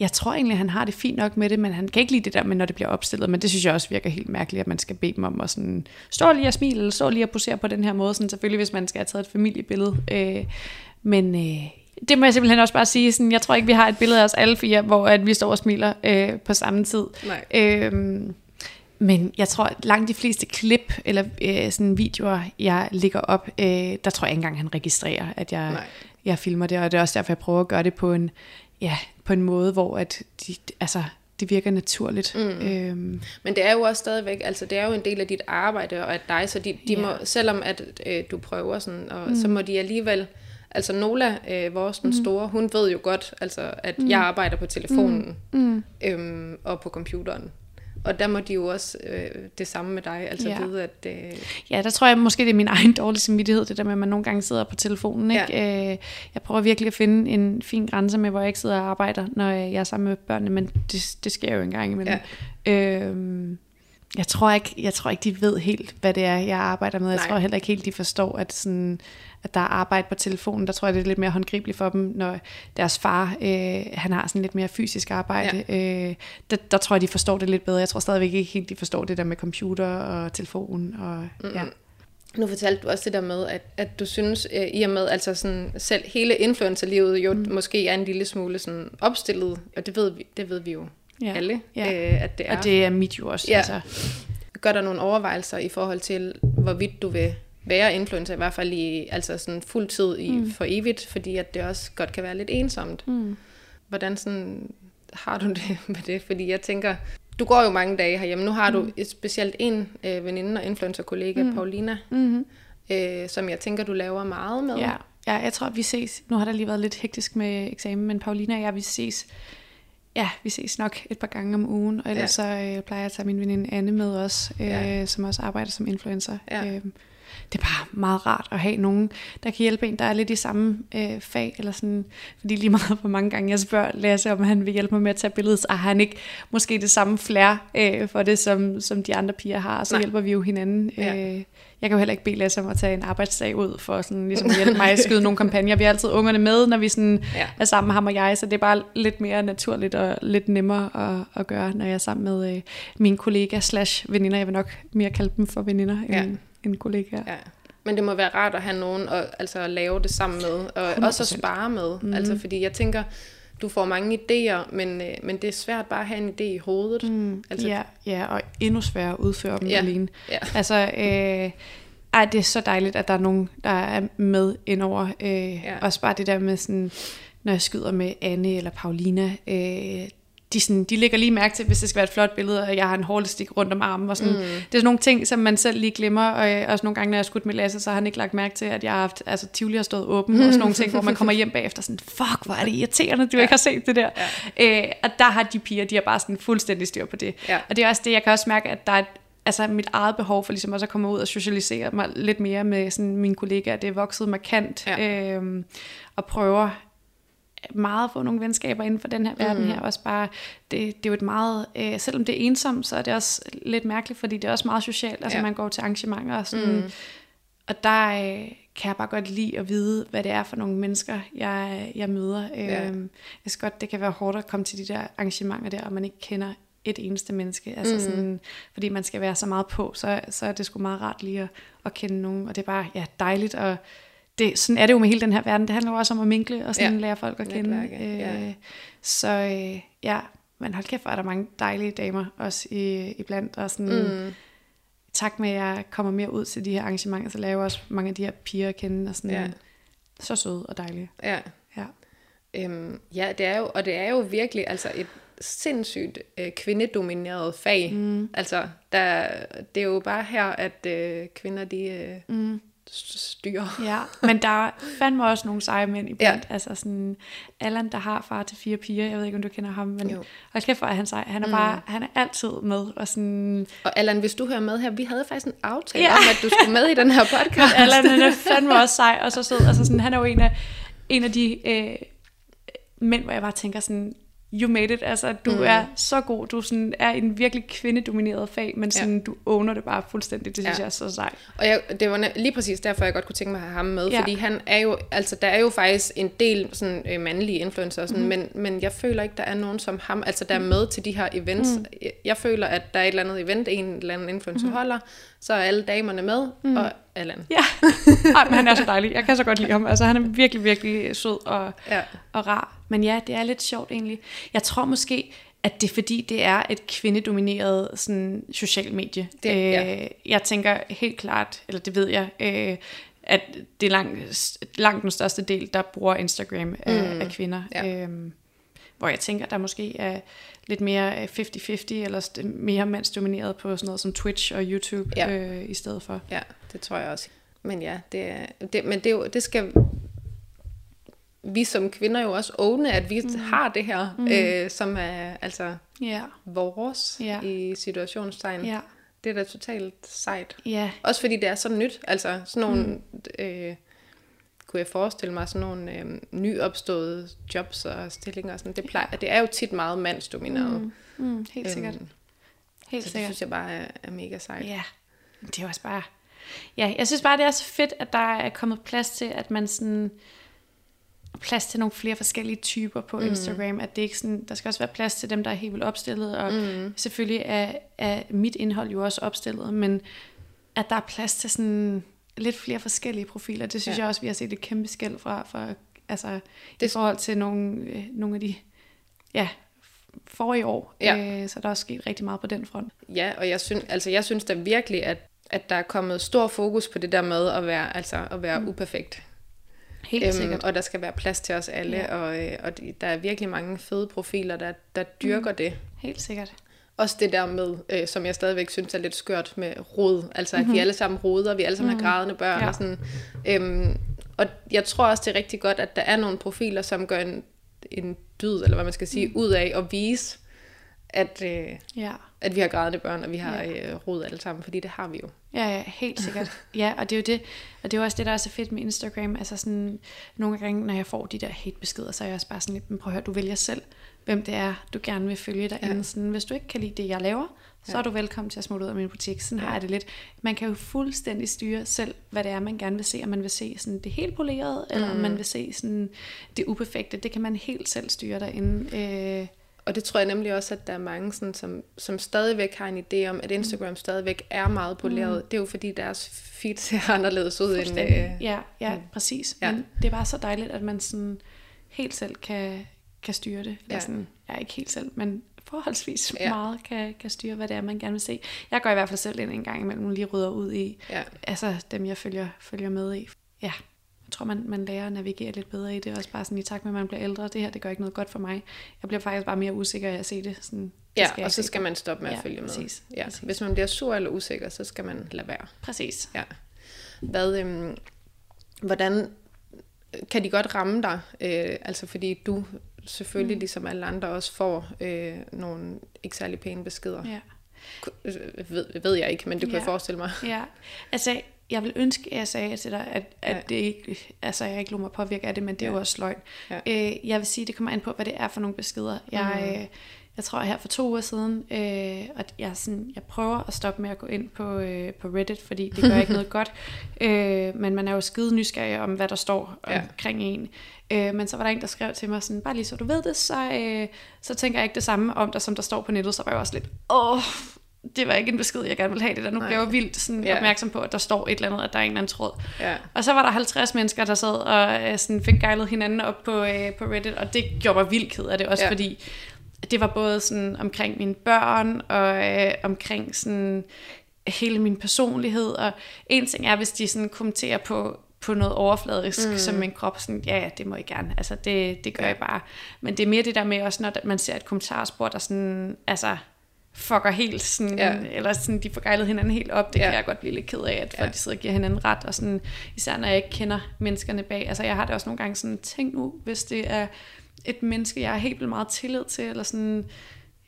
jeg tror egentlig, at han har det fint nok med det, men han kan ikke lide det der med, når det bliver opstillet. Men det synes jeg også virker helt mærkeligt, at man skal bede dem om at sådan, stå lige og smile, eller stå lige og posere på den her måde. Sådan, selvfølgelig, hvis man skal have taget et familiebillede. Øh, men øh, det må jeg simpelthen også bare sige. Sådan, jeg tror ikke, vi har et billede af os alle fire, hvor at vi står og smiler øh, på samme tid. Nej. Øh, men jeg tror, at langt de fleste klip eller øh, sådan videoer, jeg lægger op, øh, der tror jeg ikke engang, han registrerer, at jeg, jeg filmer det. Og det er også derfor, jeg prøver at gøre det på en, ja, på en måde, hvor at de, altså, det virker naturligt. Mm. Øhm. Men det er jo også stadigvæk, altså det er jo en del af dit arbejde og at dig, så de, de ja. må, selvom at øh, du prøver sådan, og, mm. så må de alligevel, altså Nola, øh, vores den mm. store, hun ved jo godt, altså at mm. jeg arbejder på telefonen mm. mm. øhm, og på computeren. Og der må de jo også øh, det samme med dig, altså ja. vide, at... Øh... Ja, der tror jeg måske, det er min egen dårlige samvittighed, det der med, at man nogle gange sidder på telefonen. Ikke? Ja. Øh, jeg prøver virkelig at finde en fin grænse med, hvor jeg ikke sidder og arbejder, når jeg er sammen med børnene, men det, det sker jo en gang imellem. Ja. Øh, jeg tror ikke, jeg tror ikke, de ved helt, hvad det er, jeg arbejder med. Jeg Nej. tror heller ikke helt, de forstår, at sådan at der er arbejde på telefonen. Der tror jeg, det er lidt mere håndgribeligt for dem, når deres far, øh, han har sådan lidt mere fysisk arbejde. Ja. Øh, der, der tror jeg, de forstår det lidt bedre. Jeg tror stadigvæk ikke helt, de forstår det der med computer og telefon. Og, mm-hmm. ja. Nu fortalte du også det der med, at, at du synes, øh, i og med altså sådan, selv hele influencerlivet jo mm. måske er en lille smule sådan opstillet, og det ved vi, det ved vi jo ja. alle, ja. Øh, at det er. Og det er mit jo også. Ja. Altså. Gør der nogle overvejelser i forhold til, hvorvidt du vil være influencer, i hvert fald i altså sådan fuld tid i, mm. for evigt, fordi at det også godt kan være lidt ensomt. Mm. Hvordan sådan har du det med det? Fordi jeg tænker, du går jo mange dage herhjemme. Nu har mm. du et, specielt en øh, veninde og influencer-kollega, mm. Paulina, mm-hmm. øh, som jeg tænker, du laver meget med. Ja. ja, jeg tror, vi ses. Nu har der lige været lidt hektisk med eksamen, men Paulina og jeg, vi ses ja, vi ses nok et par gange om ugen, og ellers ja. så øh, plejer jeg at tage min veninde Anne med os, øh, ja. som også arbejder som influencer. Ja. Øh, det er bare meget rart at have nogen, der kan hjælpe en, der er lidt i samme øh, fag, eller sådan, fordi lige meget hvor mange gange jeg spørger Lasse, om han vil hjælpe mig med at tage billedet, så har han ikke måske det samme flair øh, for det, som, som de andre piger har, og så Nej. hjælper vi jo hinanden. Ja. Øh, jeg kan jo heller ikke bede Lasse om at tage en arbejdsdag ud, for sådan, ligesom at hjælpe mig at skyde nogle kampagner. Vi har altid ungerne med, når vi sådan ja. er sammen, ham og jeg, så det er bare lidt mere naturligt og lidt nemmere at, at gøre, når jeg er sammen med øh, mine kollegaer slash veninder. Jeg vil nok mere kalde dem for veninder, ja. end, en kollega. Ja. Men det må være rart at have nogen at, altså at lave det sammen med, og 100%. også at spare med. Mm. Altså, fordi jeg tænker, du får mange idéer, men, øh, men det er svært bare at have en idé i hovedet. Mm. Altså, ja, ja, og endnu sværere at udføre dem ja. alene. Ja. Altså, øh, ej, det er så dejligt, at der er nogen, der er med indover. Øh, ja. Også bare det der med sådan, når jeg skyder med Anne eller Paulina, øh, de, sådan, de lægger lige mærke til, hvis det skal være et flot billede, og jeg har en hårlestik rundt om armen. Og sådan. Mm. Det er sådan nogle ting, som man selv lige glemmer. Og øh, også nogle gange, når jeg har skudt med Lasse, så har han ikke lagt mærke til, at jeg har haft, altså Tivoli har stået åben, og sådan nogle ting, hvor man kommer hjem bagefter sådan, fuck, hvor er det irriterende, du ja. ikke har set det der. Ja. Øh, og der har de piger, de har bare sådan fuldstændig styr på det. Ja. Og det er også det, jeg kan også mærke, at der er altså mit eget behov for ligesom også at komme ud og socialisere mig lidt mere med sådan mine kollegaer, det er vokset markant, ja. øhm, og prøver meget at få nogle venskaber inden for den her verden mm. her. Også bare, det, det er jo et meget, øh, selvom det er ensomt, så er det også lidt mærkeligt, fordi det er også meget socialt. Altså ja. man går til arrangementer og sådan, mm. og der øh, kan jeg bare godt lide at vide, hvad det er for nogle mennesker, jeg, jeg møder. Ja. Øhm, jeg synes godt, det kan være hårdt at komme til de der arrangementer der, og man ikke kender et eneste menneske. Altså mm. sådan, fordi man skal være så meget på, så, så er det sgu meget rart lige at, at kende nogen. Og det er bare ja, dejligt. Og det, sådan er det jo med hele den her verden. Det handler jo også om at minkle og sådan ja. lære folk at kende. Øh, ja. Så øh, ja, men hold kæft, er der mange dejlige damer også i, i blandt. Og sådan, mm. tak med, at jeg kommer mere ud til de her arrangementer, så lærer jeg også mange af de her piger at kende. Og sådan, ja. Så søde og dejlige. Ja. Ja. Øhm, ja, det er jo, og det er jo virkelig altså et sindssygt øh, kvindedomineret fag. Mm. Altså, der, det er jo bare her, at øh, kvinder de øh, mm. Styrer. Ja, men der er fandme også nogle seje mænd i blandt. Ja. Altså sådan, Allan, der har far til fire piger, jeg ved ikke, om du kender ham, men hold kæft, hvor er han sej. Han er, mm. bare, han er altid med. Og, sådan... og Allan, hvis du hører med her, vi havde faktisk en aftale ja. om, at du skulle med i den her podcast. Allan, han er fandme også sej, og så sød. Altså sådan, han er jo en af, en af de øh, mænd, hvor jeg bare tænker sådan, you made it. Altså, du mm. er så god. Du sådan, er en virkelig kvindedomineret fag, men sådan, ja. du owner det bare fuldstændig. Det synes ja. jeg er så sejt. Og jeg, det var lige præcis derfor, jeg godt kunne tænke mig at have ham med, ja. fordi han er jo, altså, der er jo faktisk en del sådan, øh, mandlige influencer, sådan, mm. men, men jeg føler ikke, der er nogen som ham, altså der er med til de her events. Mm. Jeg, jeg føler, at der er et eller andet event, en eller anden influencer mm. holder, så er alle damerne med, mm. og Allan. Ja, Ej, men han er så dejlig. Jeg kan så godt lide ham. Altså, han er virkelig, virkelig sød og, ja. og rar. Men ja, det er lidt sjovt egentlig. Jeg tror måske, at det er fordi, det er et kvindedomineret sådan, social medie. Det, ja. øh, jeg tænker helt klart, eller det ved jeg, øh, at det er langt, langt den største del, der bruger Instagram af, mm. af kvinder. Ja. Øhm, hvor jeg tænker, der måske er lidt mere 50-50, eller mere mandsdomineret på sådan noget som Twitch og YouTube ja. øh, i stedet for. Ja, det tror jeg også. Men ja, det, det, men det, det skal vi som kvinder jo også åbne, at vi mm. har det her, mm. øh, som er altså yeah. vores yeah. i situationstegn. Yeah. Det er da totalt sejt. Yeah. Også fordi det er så nyt. Altså sådan nogle, mm. øh, kunne jeg forestille mig, sådan nogle øh, nyopståede jobs og stillinger. Sådan. Det, plejer, det er jo tit meget mandsdomineret. Mm. Mm, helt sikkert. Øhm, helt så det sikkert. synes jeg bare er, er mega sejt. Ja, det er også bare... Ja, jeg synes bare, det er så fedt, at der er kommet plads til, at man sådan plads til nogle flere forskellige typer på mm. Instagram, at det ikke sådan, der skal også være plads til dem, der er helt vildt opstillet, og mm. selvfølgelig er, er mit indhold jo også opstillet, men at der er plads til sådan lidt flere forskellige profiler, det synes ja. jeg også, vi har set et kæmpe skæld fra, fra altså det... i forhold til nogle, øh, nogle af de, ja, forrige år, ja. øh, så der er også sket rigtig meget på den front. Ja, og jeg synes, altså jeg synes da virkelig, at, at der er kommet stor fokus på det der med at være, altså at være mm. uperfekt. Helt øhm, sikkert. Og der skal være plads til os alle, ja. og, øh, og der er virkelig mange fede profiler, der, der dyrker mm. det. Helt sikkert. Også det der med, øh, som jeg stadigvæk synes er lidt skørt med rod. Altså at mm-hmm. vi alle sammen roder, vi alle sammen mm-hmm. har grædende børn. Ja. Og, sådan. Øhm, og jeg tror også, det er rigtig godt, at der er nogle profiler, som gør en, en dyd, eller hvad man skal sige, mm. ud af at vise, at, øh, ja. at vi har grædende børn, og vi har ja. øh, rod alle sammen, fordi det har vi jo. Ja, ja, helt sikkert. ja, og det er jo det, og det er jo også det, der er så fedt med Instagram. Altså sådan, nogle gange, når jeg får de der hate-beskeder, så er jeg også bare sådan lidt, men prøv at høre, du vælger selv, hvem det er, du gerne vil følge dig Ja. Sådan, hvis du ikke kan lide det, jeg laver, så ja. er du velkommen til at smutte ud af min butik. Sådan ja. har jeg det lidt. Man kan jo fuldstændig styre selv, hvad det er, man gerne vil se. Om man vil se sådan det helt polerede, mm. eller om man vil se sådan det uperfekte. Det kan man helt selv styre derinde. Øh, og det tror jeg nemlig også, at der er mange, sådan, som, som stadigvæk har en idé om, at Instagram stadigvæk er meget poleret. Mm. Det er jo fordi, deres feed ser anderledes ud end... Øh, ja, ja mm. præcis. Ja. Men det er bare så dejligt, at man sådan helt selv kan, kan styre det. Eller ja. sådan, ja, ikke helt selv, men forholdsvis ja. meget kan, kan styre, hvad det er, man gerne vil se. Jeg går i hvert fald selv ind en gang imellem lige rydder ud i, ja. altså dem, jeg følger, følger med i. Ja, jeg tror, man, man lærer at navigere lidt bedre i det. Også bare sådan i takt med, at man bliver ældre. Det her, det gør ikke noget godt for mig. Jeg bliver faktisk bare mere usikker af at se det. Sådan, det ja, og så skal man stoppe med ja, at følge med. Præcis, ja. præcis. Hvis man bliver sur eller usikker, så skal man lade være. Præcis. Ja. Hvad, øhm, hvordan kan de godt ramme dig? Øh, altså fordi du selvfølgelig, mm. ligesom alle andre, også får øh, nogle ikke særlig pæne beskeder. Ja. Ved, ved jeg ikke, men det kunne ja. jeg forestille mig. Ja, altså jeg vil ønske, at jeg sagde til dig, at, at ja. det ikke, altså jeg ikke lå mig påvirke af det, men det er ja. jo også løgn. Ja. Øh, jeg vil sige, at det kommer an på, hvad det er for nogle beskeder. Jeg, mm. øh, jeg tror her for to uger siden, øh, og jeg, sådan, jeg prøver at stoppe med at gå ind på, øh, på Reddit, fordi det gør ikke noget godt. Øh, men man er jo skide nysgerrig om, hvad der står ja. omkring en. Øh, men så var der en, der skrev til mig sådan, bare lige så du ved det, så, øh, så tænker jeg ikke det samme om dig, som der står på nettet. Så var jeg også lidt, åh, det var ikke en besked, jeg gerne ville have det der. Nu blev jeg vildt sådan ja. opmærksom på, at der står et eller andet, at der er en eller anden tråd. Ja. Og så var der 50 mennesker, der sad og øh, sådan fik gejlet hinanden op på, øh, på Reddit, og det gjorde mig vildt ked af det, også ja. fordi det var både sådan omkring mine børn, og øh, omkring sådan hele min personlighed, og en ting er, hvis de sådan kommenterer på, på noget overfladisk, mm. som min krop sådan, ja, ja, det må I gerne, altså det, det gør ja. jeg bare. Men det er mere det der med også, når man ser et kommentarspor, der sådan, altså fucker helt, sådan, ja. eller sådan, de får gejlet hinanden helt op, det ja. kan jeg godt blive lidt ked af, at folk ja. de sidder og giver hinanden ret, og sådan, især når jeg ikke kender menneskerne bag, altså jeg har det også nogle gange sådan, tænk nu, hvis det er et menneske, jeg har helt vildt meget tillid til, eller sådan,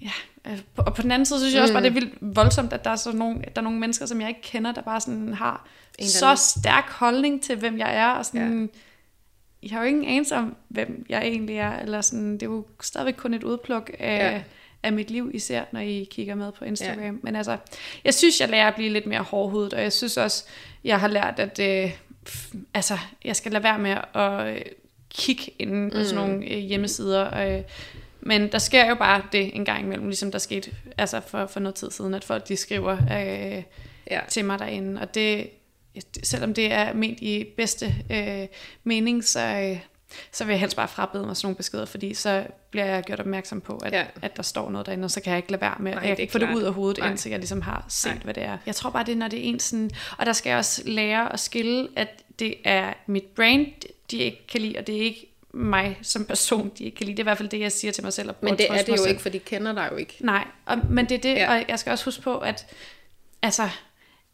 ja, øh, og på den anden side synes jeg også bare, det er vildt voldsomt, at der er, så nogle, der er nogle mennesker, som jeg ikke kender, der bare sådan har en så stærk holdning til, hvem jeg er, og sådan, ja. jeg har jo ingen anelse om, hvem jeg egentlig er, eller sådan, det er jo stadigvæk kun et udpluk af, ja. Af mit liv, især når I kigger med på Instagram. Ja. Men altså, jeg synes, jeg lærer at blive lidt mere hårdhudet, og jeg synes også, jeg har lært, at øh, altså, jeg skal lade være med at øh, kigge ind på mm. sådan nogle øh, hjemmesider, øh, men der sker jo bare det en gang imellem, ligesom der skete altså for, for noget tid siden, at folk de skriver øh, ja. til mig derinde, og det, selvom det er ment i bedste øh, mening, så, øh, så vil jeg helst bare frabede mig sådan nogle beskeder, fordi så bliver jeg gjort opmærksom på, at, ja. at der står noget derinde, og så kan jeg ikke lade være med, Nej, jeg kan få det ud af hovedet, Nej. indtil jeg ligesom har set, Nej. hvad det er. Jeg tror bare, det er, når det er en sådan, og der skal jeg også lære at skille, at det er mit brain, de ikke kan lide, og det er ikke mig som person, de ikke kan lide. Det er i hvert fald det, jeg siger til mig selv. Men det er det jo ikke, for de kender dig jo ikke. Nej, og, men det er det, ja. og jeg skal også huske på, at altså,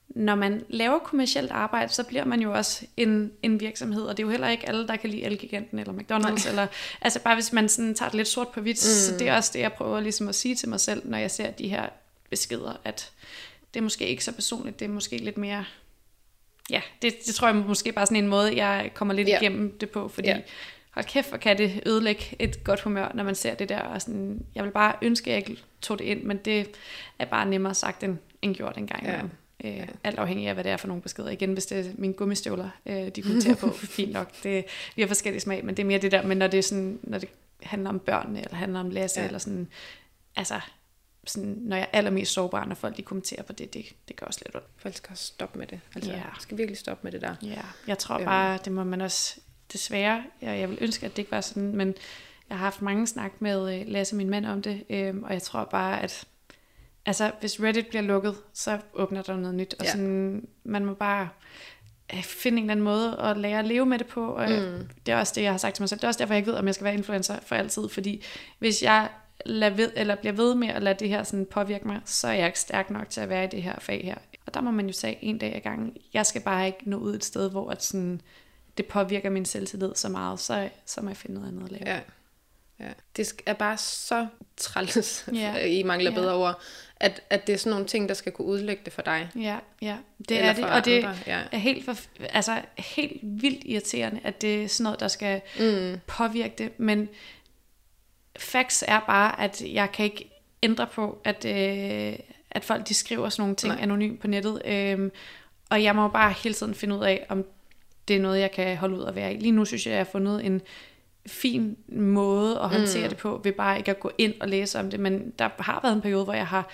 når man laver kommersielt arbejde, så bliver man jo også en, en virksomhed, og det er jo heller ikke alle, der kan lide Elgiganten eller McDonald's, eller, altså bare hvis man sådan tager det lidt sort på hvidt, mm. så det er også det, jeg prøver ligesom at sige til mig selv, når jeg ser de her beskeder, at det er måske ikke så personligt, det er måske lidt mere, ja, det, det tror jeg måske bare sådan en måde, jeg kommer lidt yeah. igennem det på, fordi yeah hold kæft, hvor kan det ødelægge et godt humør, når man ser det der. Og sådan, jeg vil bare ønske, at jeg ikke tog det ind, men det er bare nemmere sagt end, end gjort en gang. Øh, ja. Alt afhængig af, hvad det er for nogle beskeder. Igen, hvis det er mine gummistøvler, øh, de kommenterer på, fint nok. Det, vi har forskellige smag, men det er mere det der, men når det, er sådan, når det handler om børnene, eller handler om Lasse, ja. eller sådan, altså, sådan, når jeg er allermest sårbar, når folk de kommenterer på det, det, det gør også lidt ondt. Folk skal også stoppe med det. Altså, ja. skal virkelig stoppe med det der. Ja, jeg tror bare, det må man også desværre, jeg, jeg vil ønske, at det ikke var sådan, men jeg har haft mange snak med øh, Lasse, min mand, om det, øh, og jeg tror bare, at altså, hvis Reddit bliver lukket, så åbner der noget nyt, og ja. sådan, man må bare øh, finde en eller anden måde at lære at leve med det på, og mm. det er også det, jeg har sagt til mig selv. Det er også derfor, jeg ikke ved, om jeg skal være influencer for altid, fordi hvis jeg lader ved, eller bliver ved med at lade det her sådan påvirke mig, så er jeg ikke stærk nok til at være i det her fag her. Og der må man jo sige en dag ad gangen, jeg skal bare ikke nå ud et sted, hvor at sådan, det påvirker min selvtillid så meget, så, så må jeg finde noget andet at lave. Ja. Ja. Det er bare så træls, ja. I mangler ja. bedre ord, at, at det er sådan nogle ting, der skal kunne udlægge det for dig. Ja, ja. det er det, og det ja. er helt, for, altså, helt vildt irriterende, at det er sådan noget, der skal mm. påvirke det, men facts er bare, at jeg kan ikke ændre på, at, øh, at folk de skriver sådan nogle ting Nej. anonymt på nettet, øh, og jeg må bare hele tiden finde ud af, om det er noget, jeg kan holde ud at være i. Lige nu synes jeg, jeg har fundet en fin måde at håndtere mm. det på, ved bare ikke at gå ind og læse om det, men der har været en periode, hvor jeg har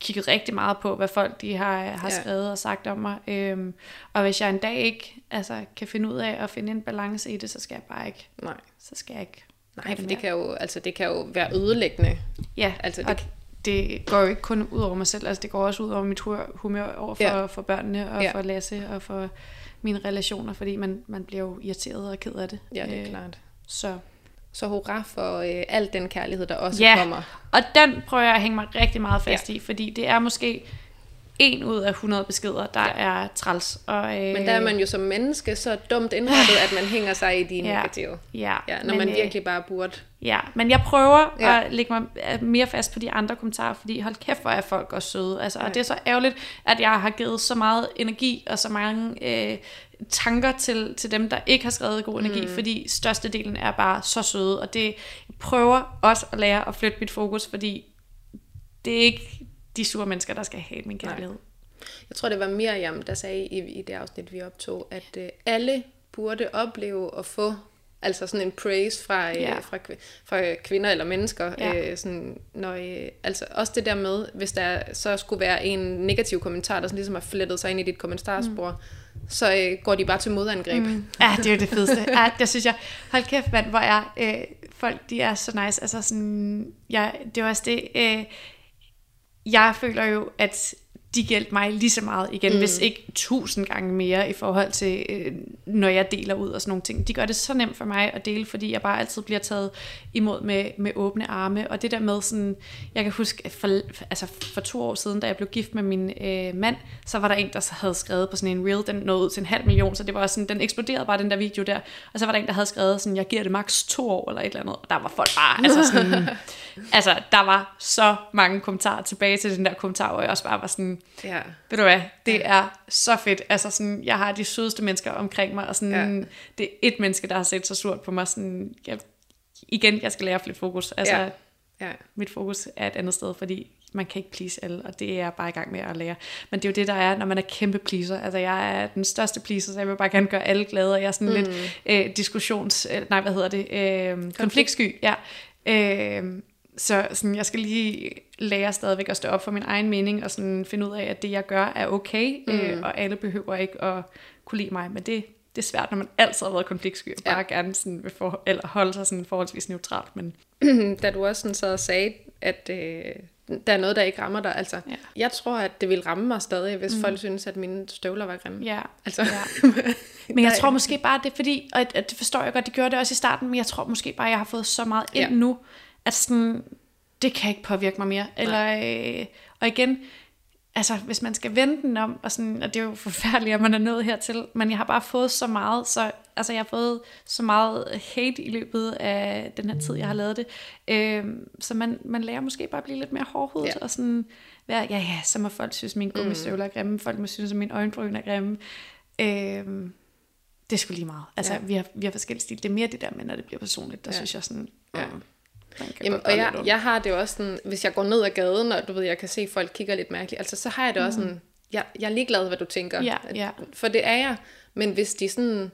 kigget rigtig meget på, hvad folk de har, har skrevet ja. og sagt om mig. Øhm, og hvis jeg en dag ikke altså, kan finde ud af at finde en balance i det, så skal jeg bare ikke. Nej. Så skal jeg ikke. Nej, for det kan, jo, altså, det kan jo være ødelæggende. Ja, altså, det, og det går jo ikke kun ud over mig selv, altså det går også ud over mit humør over for, ja. for børnene og ja. for Lasse og for mine relationer, fordi man, man bliver jo irriteret og ked af det. Ja, det er øh, klart. Så. Så hurra for øh, al den kærlighed, der også ja, kommer. og den prøver jeg at hænge mig rigtig meget fast ja. i, fordi det er måske en ud af 100 beskeder, der ja. er træls. Og, øh, Men der er man jo som menneske så dumt indrettet, at man hænger sig i de ja. negative. Ja. ja når men, man øh, virkelig bare burde. Ja, men jeg prøver ja. at lægge mig øh, mere fast på de andre kommentarer, fordi hold kæft, hvor er folk også søde. Altså, og det er så ærgerligt, at jeg har givet så meget energi og så mange øh, tanker til, til dem, der ikke har skrevet god energi, mm. fordi størstedelen er bare så søde, og det jeg prøver også at lære at flytte mit fokus, fordi det er ikke de sure mennesker, der skal have min kærlighed. Nej. Jeg tror, det var Miriam, der sagde i, i det afsnit, vi optog, at øh, alle burde opleve at få altså sådan en praise fra, øh, ja. fra, fra kvinder eller mennesker. Ja. Øh, sådan, når, øh, altså også det der med, hvis der så skulle være en negativ kommentar, der sådan ligesom har flettet sig ind i dit kommentarspor, mm så øh, går de bare til modangreb. Mm. Ja, det er jo det fedeste. Ja, det synes jeg, hold kæft mand, hvor er øh, folk, de er så nice. Altså sådan, ja, det er også det, øh, jeg føler jo, at de gælder mig lige så meget igen, mm. hvis ikke tusind gange mere i forhold til, øh, når jeg deler ud og sådan nogle ting. De gør det så nemt for mig at dele, fordi jeg bare altid bliver taget imod med, med åbne arme. Og det der med sådan, jeg kan huske, for, altså for to år siden, da jeg blev gift med min øh, mand, så var der en, der havde skrevet på sådan en reel, den nåede ud til en halv million, så det var sådan, den eksploderede bare den der video der. Og så var der en, der havde skrevet sådan, jeg giver det maks to år eller et eller andet. Og der var folk bare, altså sådan, altså der var så mange kommentarer tilbage til den der kommentar, hvor jeg også bare var sådan, ja. ved du hvad, det ja. er så fedt. Altså sådan, jeg har de sødeste mennesker omkring mig, og sådan, ja. det er et menneske, der har set så surt på mig. Sådan, jeg, igen, jeg skal lære at flytte fokus. Altså, ja. Ja. mit fokus er et andet sted, fordi man kan ikke please alle, og det er jeg bare i gang med at lære. Men det er jo det, der er, når man er kæmpe pleaser. Altså, jeg er den største pleaser, så jeg vil bare gerne gøre alle glade, og jeg er sådan mm. lidt øh, diskussions... Øh, nej, hvad hedder det? Øh, konfliktsky, ja. Øh, så sådan, jeg skal lige lære stadigvæk at stå op for min egen mening, og sådan finde ud af, at det, jeg gør, er okay, mm. øh, og alle behøver ikke at kunne lide mig. Men det, det er svært, når man altid har været konfliktsky, og ja. bare gerne sådan vil for, eller holde sig sådan forholdsvis neutralt. Men... da du også sådan så sagde, at øh, der er noget, der ikke rammer dig. Altså, ja. Jeg tror, at det vil ramme mig stadig, hvis mm. folk synes, at mine støvler var grimme. Ja. Altså, ja. men jeg tror måske bare, det er fordi, og det forstår jeg godt, de gjorde det også i starten, men jeg tror måske bare, jeg har fået så meget ind ja. nu, at sådan, det kan ikke påvirke mig mere. Eller, øh, og igen, altså hvis man skal vende den om, og, sådan, og det er jo forfærdeligt, at man er nået hertil, men jeg har bare fået så meget, så altså jeg har fået så meget hate i løbet af den her tid, jeg har lavet det, øh, så man, man lærer måske bare at blive lidt mere hårdhudet, ja. og sådan være, ja ja, så må folk synes, min gummistøvler er grimme, folk må synes, at min øjenbryn er grimme, øh, det er sgu lige meget. Altså, ja. vi, har, vi har forskellige stil. Det er mere det der med, når det bliver personligt, der ja. synes jeg sådan, ja. Um, Jamen, og jeg, jeg har det også sådan, hvis jeg går ned ad gaden, og du ved, jeg kan se, at folk kigger lidt mærkeligt, altså så har jeg det også mm. sådan, jeg, jeg er ligeglad, hvad du tænker. Ja, ja. For det er jeg. Men hvis de sådan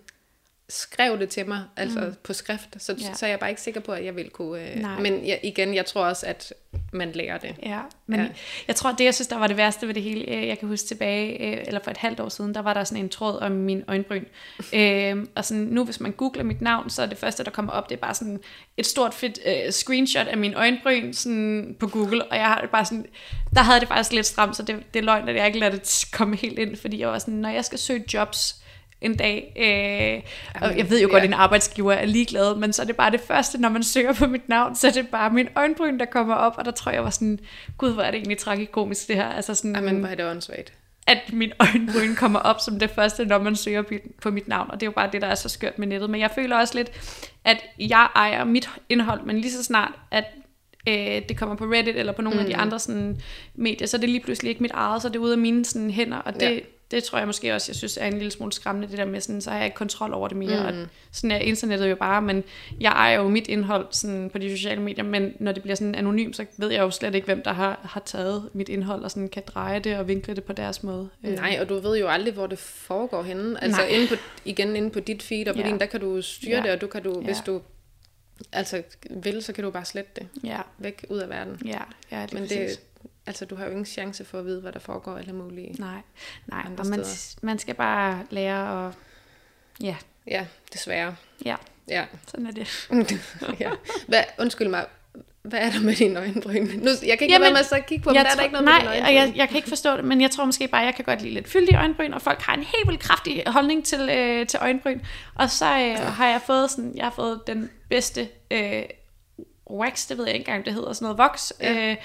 skrev det til mig, altså mm. på skrift, så, ja. så er jeg bare ikke sikker på, at jeg vil kunne... Øh, men jeg, igen, jeg tror også, at man lærer det. Ja, men ja. jeg tror, det jeg synes, der var det værste ved det hele, øh, jeg kan huske tilbage, øh, eller for et halvt år siden, der var der sådan en tråd om min øjenbryn. øh, og sådan, nu hvis man googler mit navn, så er det første, der kommer op, det er bare sådan et stort fedt øh, screenshot af min øjenbryn sådan på Google, og jeg har det bare sådan, der havde det faktisk lidt stramt, så det, det er løgn, at jeg ikke lader det komme helt ind, fordi jeg var sådan, når jeg skal søge jobs, en dag. Øh, og jeg ved jo godt, at en arbejdsgiver er ligeglad, men så er det bare det første, når man søger på mit navn, så er det bare min øjenbryn, der kommer op, og der tror jeg var sådan, gud, hvor er det egentlig tragikomisk det her. Altså sådan, Jamen, hvor er det åndssvagt at min øjenbryn kommer op som det første, når man søger på mit navn, og det er jo bare det, der er så skørt med nettet. Men jeg føler også lidt, at jeg ejer mit indhold, men lige så snart, at øh, det kommer på Reddit eller på nogle mm. af de mm. andre sådan, medier, så er det lige pludselig ikke mit eget, så er det ude af mine sådan, hænder, og det, ja det tror jeg måske også, jeg synes er en lille smule skræmmende, det der med sådan, så har jeg ikke kontrol over det mere. Mm. Og sådan er internettet jo bare, men jeg ejer jo mit indhold sådan, på de sociale medier, men når det bliver sådan anonym, så ved jeg jo slet ikke, hvem der har, har taget mit indhold og sådan kan dreje det og vinkle det på deres måde. Øh. Nej, og du ved jo aldrig, hvor det foregår henne. Altså inde på, igen inde på dit feed og på ja. din, der kan du styre ja. det, og du kan du, ja. hvis du altså vil, så kan du bare slette det ja. væk ud af verden. Ja, ja det Men det, altså du har jo ingen chance for at vide, hvad der foregår alle mulige Nej, nej og man, man skal bare lære at, ja. Ja, desværre. Ja, ja. sådan er det. ja. Hvad, undskyld mig, hvad er der med dine øjenbryn? Nu, jeg kan ikke Jamen, være med at kigge på dem, der er der ikke noget nej, med dine øjenbryn. jeg, jeg kan ikke forstå det, men jeg tror måske bare, jeg kan godt lide lidt fyldige øjenbryn, og folk har en helt vildt kraftig holdning til, øh, til øjenbryn. Og så øh, ja. har jeg fået sådan, jeg har fået den bedste øh, wax, det ved jeg ikke engang, det hedder sådan noget voks, ja. øh,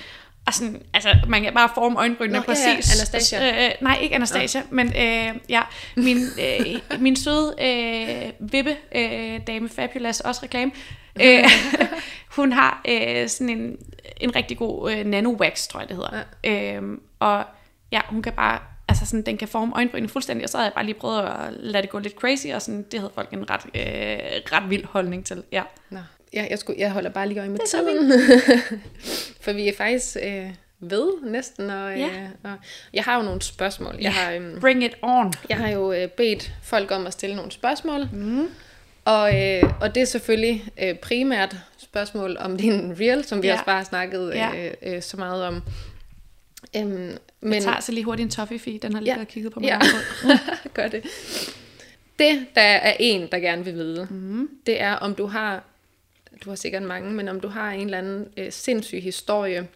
og sådan, altså, man kan bare forme øjenbrynene Nå, præcis. Ja, Anastasia. Øh, nej, ikke Anastasia, ja. men øh, ja, min, øh, min søde øh, vippe øh, dame Fabulous, også reklame, øh, hun har øh, sådan en, en rigtig god øh, nano-wax, tror jeg det hedder. Ja. Øh, og ja, hun kan bare, altså sådan, den kan forme øjenbrynene fuldstændig, og så havde jeg bare lige prøvet at lade det gå lidt crazy, og sådan, det havde folk en ret, øh, ret vild holdning til, ja. Nå. Ja, jeg, skulle, jeg holder bare lige øje med tiden. For vi er faktisk øh, ved næsten. Og, ja. øh, og jeg har jo nogle spørgsmål. Jeg har, øhm, Bring it on. Jeg har jo øh, bedt folk om at stille nogle spørgsmål. Mm. Og, øh, og det er selvfølgelig øh, primært spørgsmål om din reel, som vi ja. også bare har snakket ja. øh, øh, så meget om. Øhm, men... Jeg tager så lige hurtigt en toffee den har lige ja. kigget på mig. Ja, gør det. Det, der er en, der gerne vil vide, mm. det er, om du har, du har sikkert mange, men om du har en eller anden øh, sindssyg historie,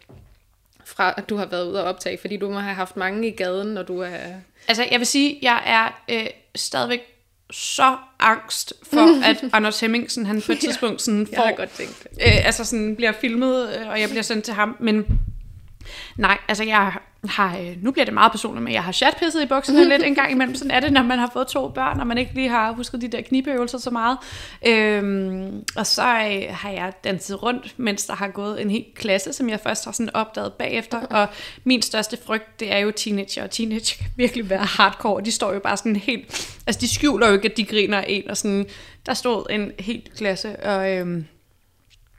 fra at du har været ude og optage, fordi du må have haft mange i gaden, når du er... Altså, jeg vil sige, jeg er øh, stadigvæk så angst for, at Anders Hemmingsen, han på et tidspunkt sådan får... jeg har godt tænkt Øh, altså sådan bliver filmet, øh, og jeg bliver sendt til ham, men nej, altså jeg har, øh, nu bliver det meget personligt, men jeg har chatpisset i bukserne lidt en gang imellem. Sådan er det, når man har fået to børn, og man ikke lige har husket de der knibeøvelser så meget. Øhm, og så øh, har jeg danset rundt, mens der har gået en hel klasse, som jeg først har sådan opdaget bagefter. Og min største frygt, det er jo teenager, og teenager kan virkelig være hardcore. De står jo bare sådan helt... Altså, de skjuler jo ikke, at de griner af en, og sådan... Der stod en helt klasse, og... Øhm,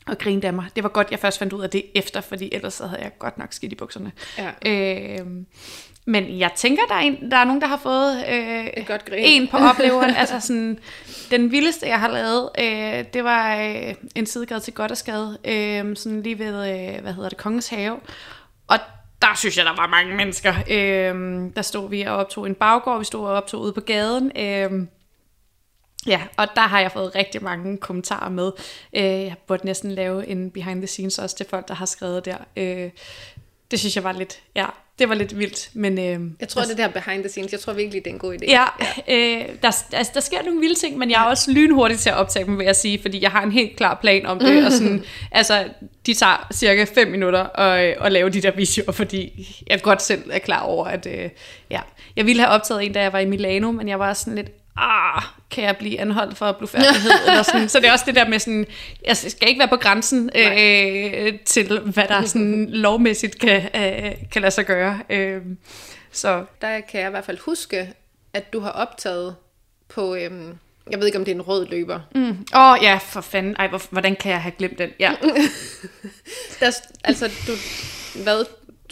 og grinte af mig. Det var godt, jeg først fandt ud af det efter, fordi ellers havde jeg godt nok skidt i bukserne. Ja. Øh, men jeg tænker, der er, en, der er nogen, der har fået øh, Et godt grin. en på opleveren. altså sådan, den vildeste, jeg har lavet, øh, det var øh, en sidegade til Goddersgade, øh, sådan lige ved, øh, hvad hedder det, Kongens Have. Og der synes jeg, der var mange mennesker. Øh, der stod vi og optog en baggård, vi stod og optog ude på gaden. Øh, Ja, og der har jeg fået rigtig mange kommentarer med. Øh, jeg burde næsten lave en behind the scenes også til folk, der har skrevet der. Øh, det synes jeg var lidt, ja, det var lidt vildt. Men, øh, jeg tror, der, det der behind the scenes, jeg tror virkelig, det er en god idé. Ja, ja. Øh, der, altså, der sker nogle vilde ting, men jeg er også lynhurtig til at optage dem, vil jeg sige, fordi jeg har en helt klar plan om det. og sådan, altså, de tager cirka 5 minutter at, at lave de der videoer, fordi jeg godt selv er klar over, at øh, ja, jeg ville have optaget en, da jeg var i Milano, men jeg var sådan lidt, ah, kan jeg blive anholdt for blufærdighed? eller sådan. Så det er også det der med sådan, jeg skal ikke være på grænsen øh, til, hvad der sådan lovmæssigt kan, øh, kan lade sig gøre. Øh, så. Der kan jeg i hvert fald huske, at du har optaget på, øh, jeg ved ikke om det er en rød løber. Åh mm. oh, ja, for fanden. Ej, hvordan kan jeg have glemt den? Ja. der, altså, du, hvad,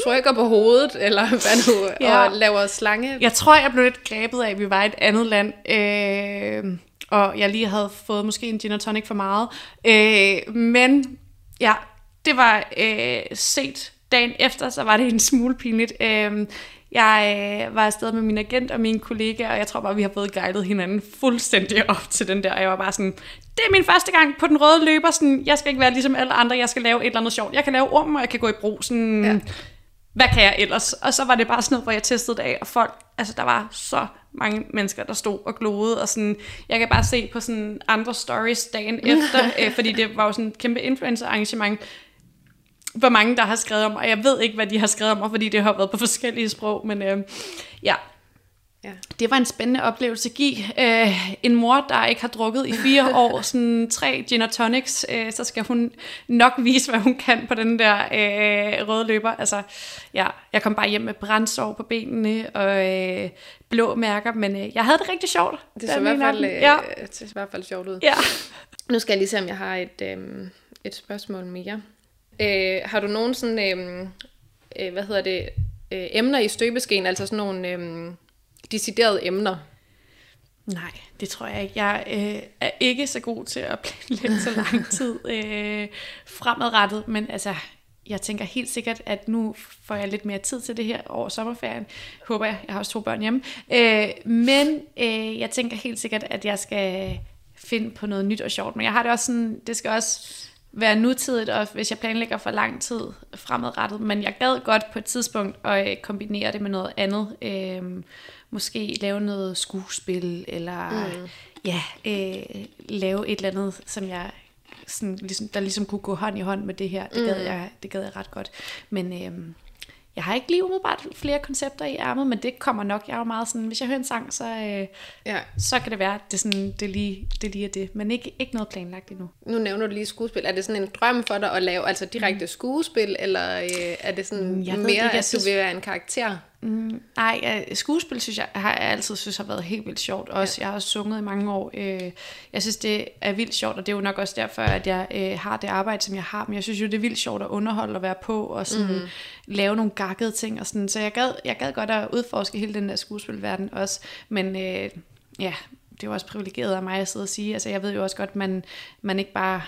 trykker på hovedet, eller hvad nu, ja. og laver slange. Jeg tror, jeg blev lidt grebet af, at vi var i et andet land, øh, og jeg lige havde fået måske en gin tonic for meget. Øh, men ja, det var øh, set dagen efter, så var det en smule pinligt. Øh, jeg øh, var afsted med min agent og mine kollegaer, og jeg tror bare, vi har fået guidet hinanden fuldstændig op til den der. Og jeg var bare sådan, det er min første gang på den røde løber. Sådan, jeg skal ikke være ligesom alle andre, jeg skal lave et eller andet sjovt. Jeg kan lave orm, og jeg kan gå i brug. Sådan, ja hvad kan jeg ellers? Og så var det bare sådan noget, hvor jeg testede det af, og folk, altså der var så mange mennesker, der stod og glodede, og sådan, jeg kan bare se på sådan andre stories dagen efter, øh, fordi det var jo sådan et kæmpe influencer arrangement, hvor mange der har skrevet om, og jeg ved ikke, hvad de har skrevet om, fordi det har været på forskellige sprog, men øh, ja, Ja. Det var en spændende oplevelse at give øh, en mor, der ikke har drukket i fire år, sådan tre gin og tonics, øh, så skal hun nok vise, hvad hun kan på den der øh, røde løber. Altså, ja, jeg kom bare hjem med brændsår på benene og øh, blå mærker, men øh, jeg havde det rigtig sjovt. Det så i hvert fald, øh, ja. det ser i hvert fald sjovt ud. Ja. Nu skal jeg lige se, om jeg har et, øh, et spørgsmål mere. Øh, har du nogen sådan, øh, øh, hvad hedder det, øh, emner i støbeskeen, altså sådan nogle... Øh, deciderede emner? Nej, det tror jeg ikke. Jeg øh, er ikke så god til at planlægge så lang tid øh, fremadrettet, men altså, jeg tænker helt sikkert, at nu får jeg lidt mere tid til det her over sommerferien. Håber jeg. Jeg har også to børn hjemme. Øh, men øh, jeg tænker helt sikkert, at jeg skal finde på noget nyt og sjovt. Men jeg har det også sådan, det skal også være nutidigt, og hvis jeg planlægger for lang tid fremadrettet. Men jeg gad godt på et tidspunkt at øh, kombinere det med noget andet. Øh, måske lave noget skuespil, eller mm. ja, øh, lave et eller andet, som jeg sådan, ligesom, der ligesom kunne gå hånd i hånd med det her. Det gad, mm. jeg, det gad jeg ret godt. Men øh, jeg har ikke lige umiddelbart flere koncepter i ærmet, men det kommer nok. Jeg er jo meget sådan, hvis jeg hører en sang, så, øh, ja. så kan det være, at det, sådan, det, lige, det lige er det. Men ikke, ikke noget planlagt endnu. Nu nævner du lige skuespil. Er det sådan en drøm for dig at lave altså direkte mm. skuespil, eller øh, er det sådan jeg mere, ikke, at du vil være en karakter? Mm, nej, skuespil synes jeg, har jeg altid synes har været helt vildt sjovt. Også, ja. Jeg har også sunget i mange år. Øh, jeg synes, det er vildt sjovt, og det er jo nok også derfor, at jeg øh, har det arbejde, som jeg har. Men jeg synes jo, det er vildt sjovt at underholde og være på, og sådan, mm. lave nogle gakkede ting. Og sådan. Så jeg gad, jeg gad godt at udforske hele den der skuespilverden også. Men øh, ja, det er jo også privilegeret af mig at sidde og sige. Altså, jeg ved jo også godt, at man, man ikke bare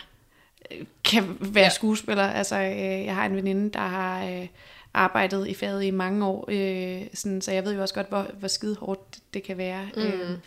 øh, kan være ja. skuespiller. Altså, øh, jeg har en veninde, der har... Øh, arbejdet i faget i mange år, øh, sådan, så jeg ved jo også godt, hvor, hvor skide hårdt det, det kan være. Mm. Øh,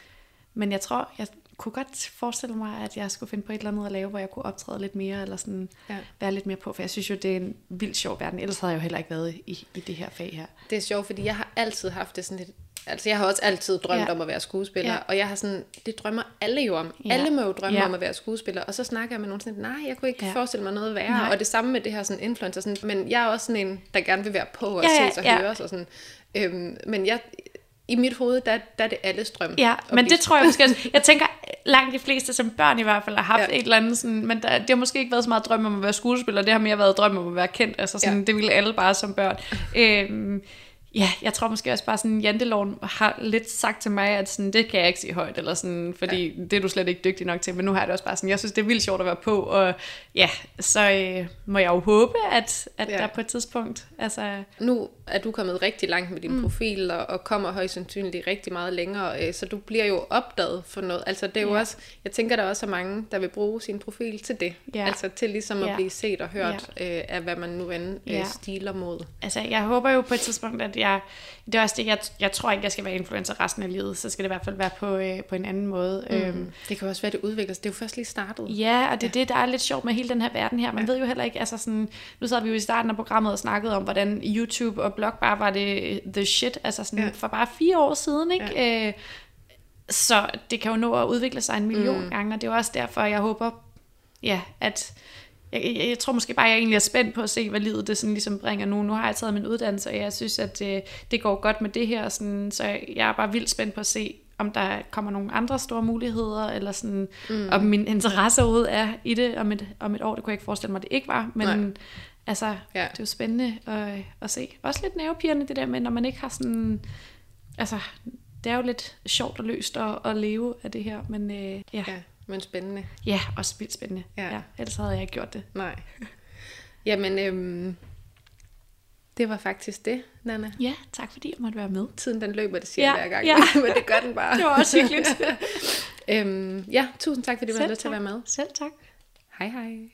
men jeg tror, jeg kunne godt forestille mig, at jeg skulle finde på et eller andet at lave, hvor jeg kunne optræde lidt mere, eller sådan ja. være lidt mere på, for jeg synes jo, det er en vildt sjov verden. Ellers havde jeg jo heller ikke været i, i det her fag her. Det er sjovt, fordi jeg har altid haft det sådan lidt Altså, jeg har også altid drømt ja. om at være skuespiller, ja. og jeg har sådan, det drømmer alle jo om. Ja. Alle må jo drømme ja. om at være skuespiller, og så snakker jeg med nogen sådan, nej, jeg kunne ikke ja. forestille mig noget værre, nej. og det samme med det her sådan influencer, sådan, men jeg er også sådan en, der gerne vil være på og ja, ses og ja. høres, og sådan, øhm, men jeg, i mit hoved, der, der er det alles drøm. Ja, men det tror jeg måske også. Jeg tænker, langt de fleste som børn i hvert fald har haft ja. et eller andet sådan, men der, det har måske ikke været så meget drøm om at være skuespiller, det har mere været drøm om at være kendt, altså sådan, ja. det ville alle bare som børn. øhm, Ja, jeg tror måske også bare sådan, janteloven har lidt sagt til mig, at sådan, det kan jeg ikke sige højt, eller sådan, fordi ja. det er du slet ikke dygtig nok til, men nu har jeg det også bare sådan, jeg synes, det er vildt sjovt at være på, og ja, så øh, må jeg jo håbe, at, at ja. der på et tidspunkt, altså... Nu er du kommet rigtig langt med din mm. profil, og, og kommer højst sandsynligt rigtig meget længere, øh, så du bliver jo opdaget for noget, altså det er jo ja. også, jeg tænker, der er også mange, der vil bruge sin profil til det, ja. altså til ligesom at ja. blive set og hørt ja. øh, af, hvad man nu end øh, ja. stiler mod. Altså, jeg håber jo på et tidspunkt, at jeg, det er også det, jeg, jeg tror ikke, jeg skal være influencer resten af livet, så skal det i hvert fald være på, øh, på en anden måde. Mm. Øhm, det kan også være, det udvikler sig. Det er jo først lige startet. Ja, og det er ja. det, der er lidt sjovt med hele den her verden her. Man ja. ved jo heller ikke, altså sådan, nu sad vi jo i starten af programmet og snakkede om, hvordan YouTube og blog bare var det the shit, altså sådan ja. for bare fire år siden, ikke? Ja. Øh, så det kan jo nå at udvikle sig en million mm. gange, og det er også derfor, jeg håber, ja, at jeg, jeg, jeg tror måske bare, at jeg egentlig er spændt på at se, hvad livet det sådan ligesom bringer nu. Nu har jeg taget min uddannelse, og jeg synes, at det, det går godt med det her. Sådan, så jeg er bare vildt spændt på at se, om der kommer nogle andre store muligheder, eller sådan, mm. om min interesse overhovedet er i det om et, om et år. Det kunne jeg ikke forestille mig, det ikke var. Men Nej. altså, ja. det er jo spændende at, at se. Også lidt nervepirrende det der med, når man ikke har sådan... Altså, det er jo lidt sjovt og løst at, at leve af det her, men øh, ja. ja. Men spændende. Ja, også vildt spændende. Ja. ja. Ellers havde jeg ikke gjort det. Nej. Jamen, øhm, det var faktisk det, Nana. Ja, tak fordi jeg måtte være med. Tiden den løber, det siger ja, hver gang. Ja. Men det gør den bare. det var også hyggeligt. øhm, ja, tusind tak, fordi du havde lyst til at være med. Selv tak. Hej hej.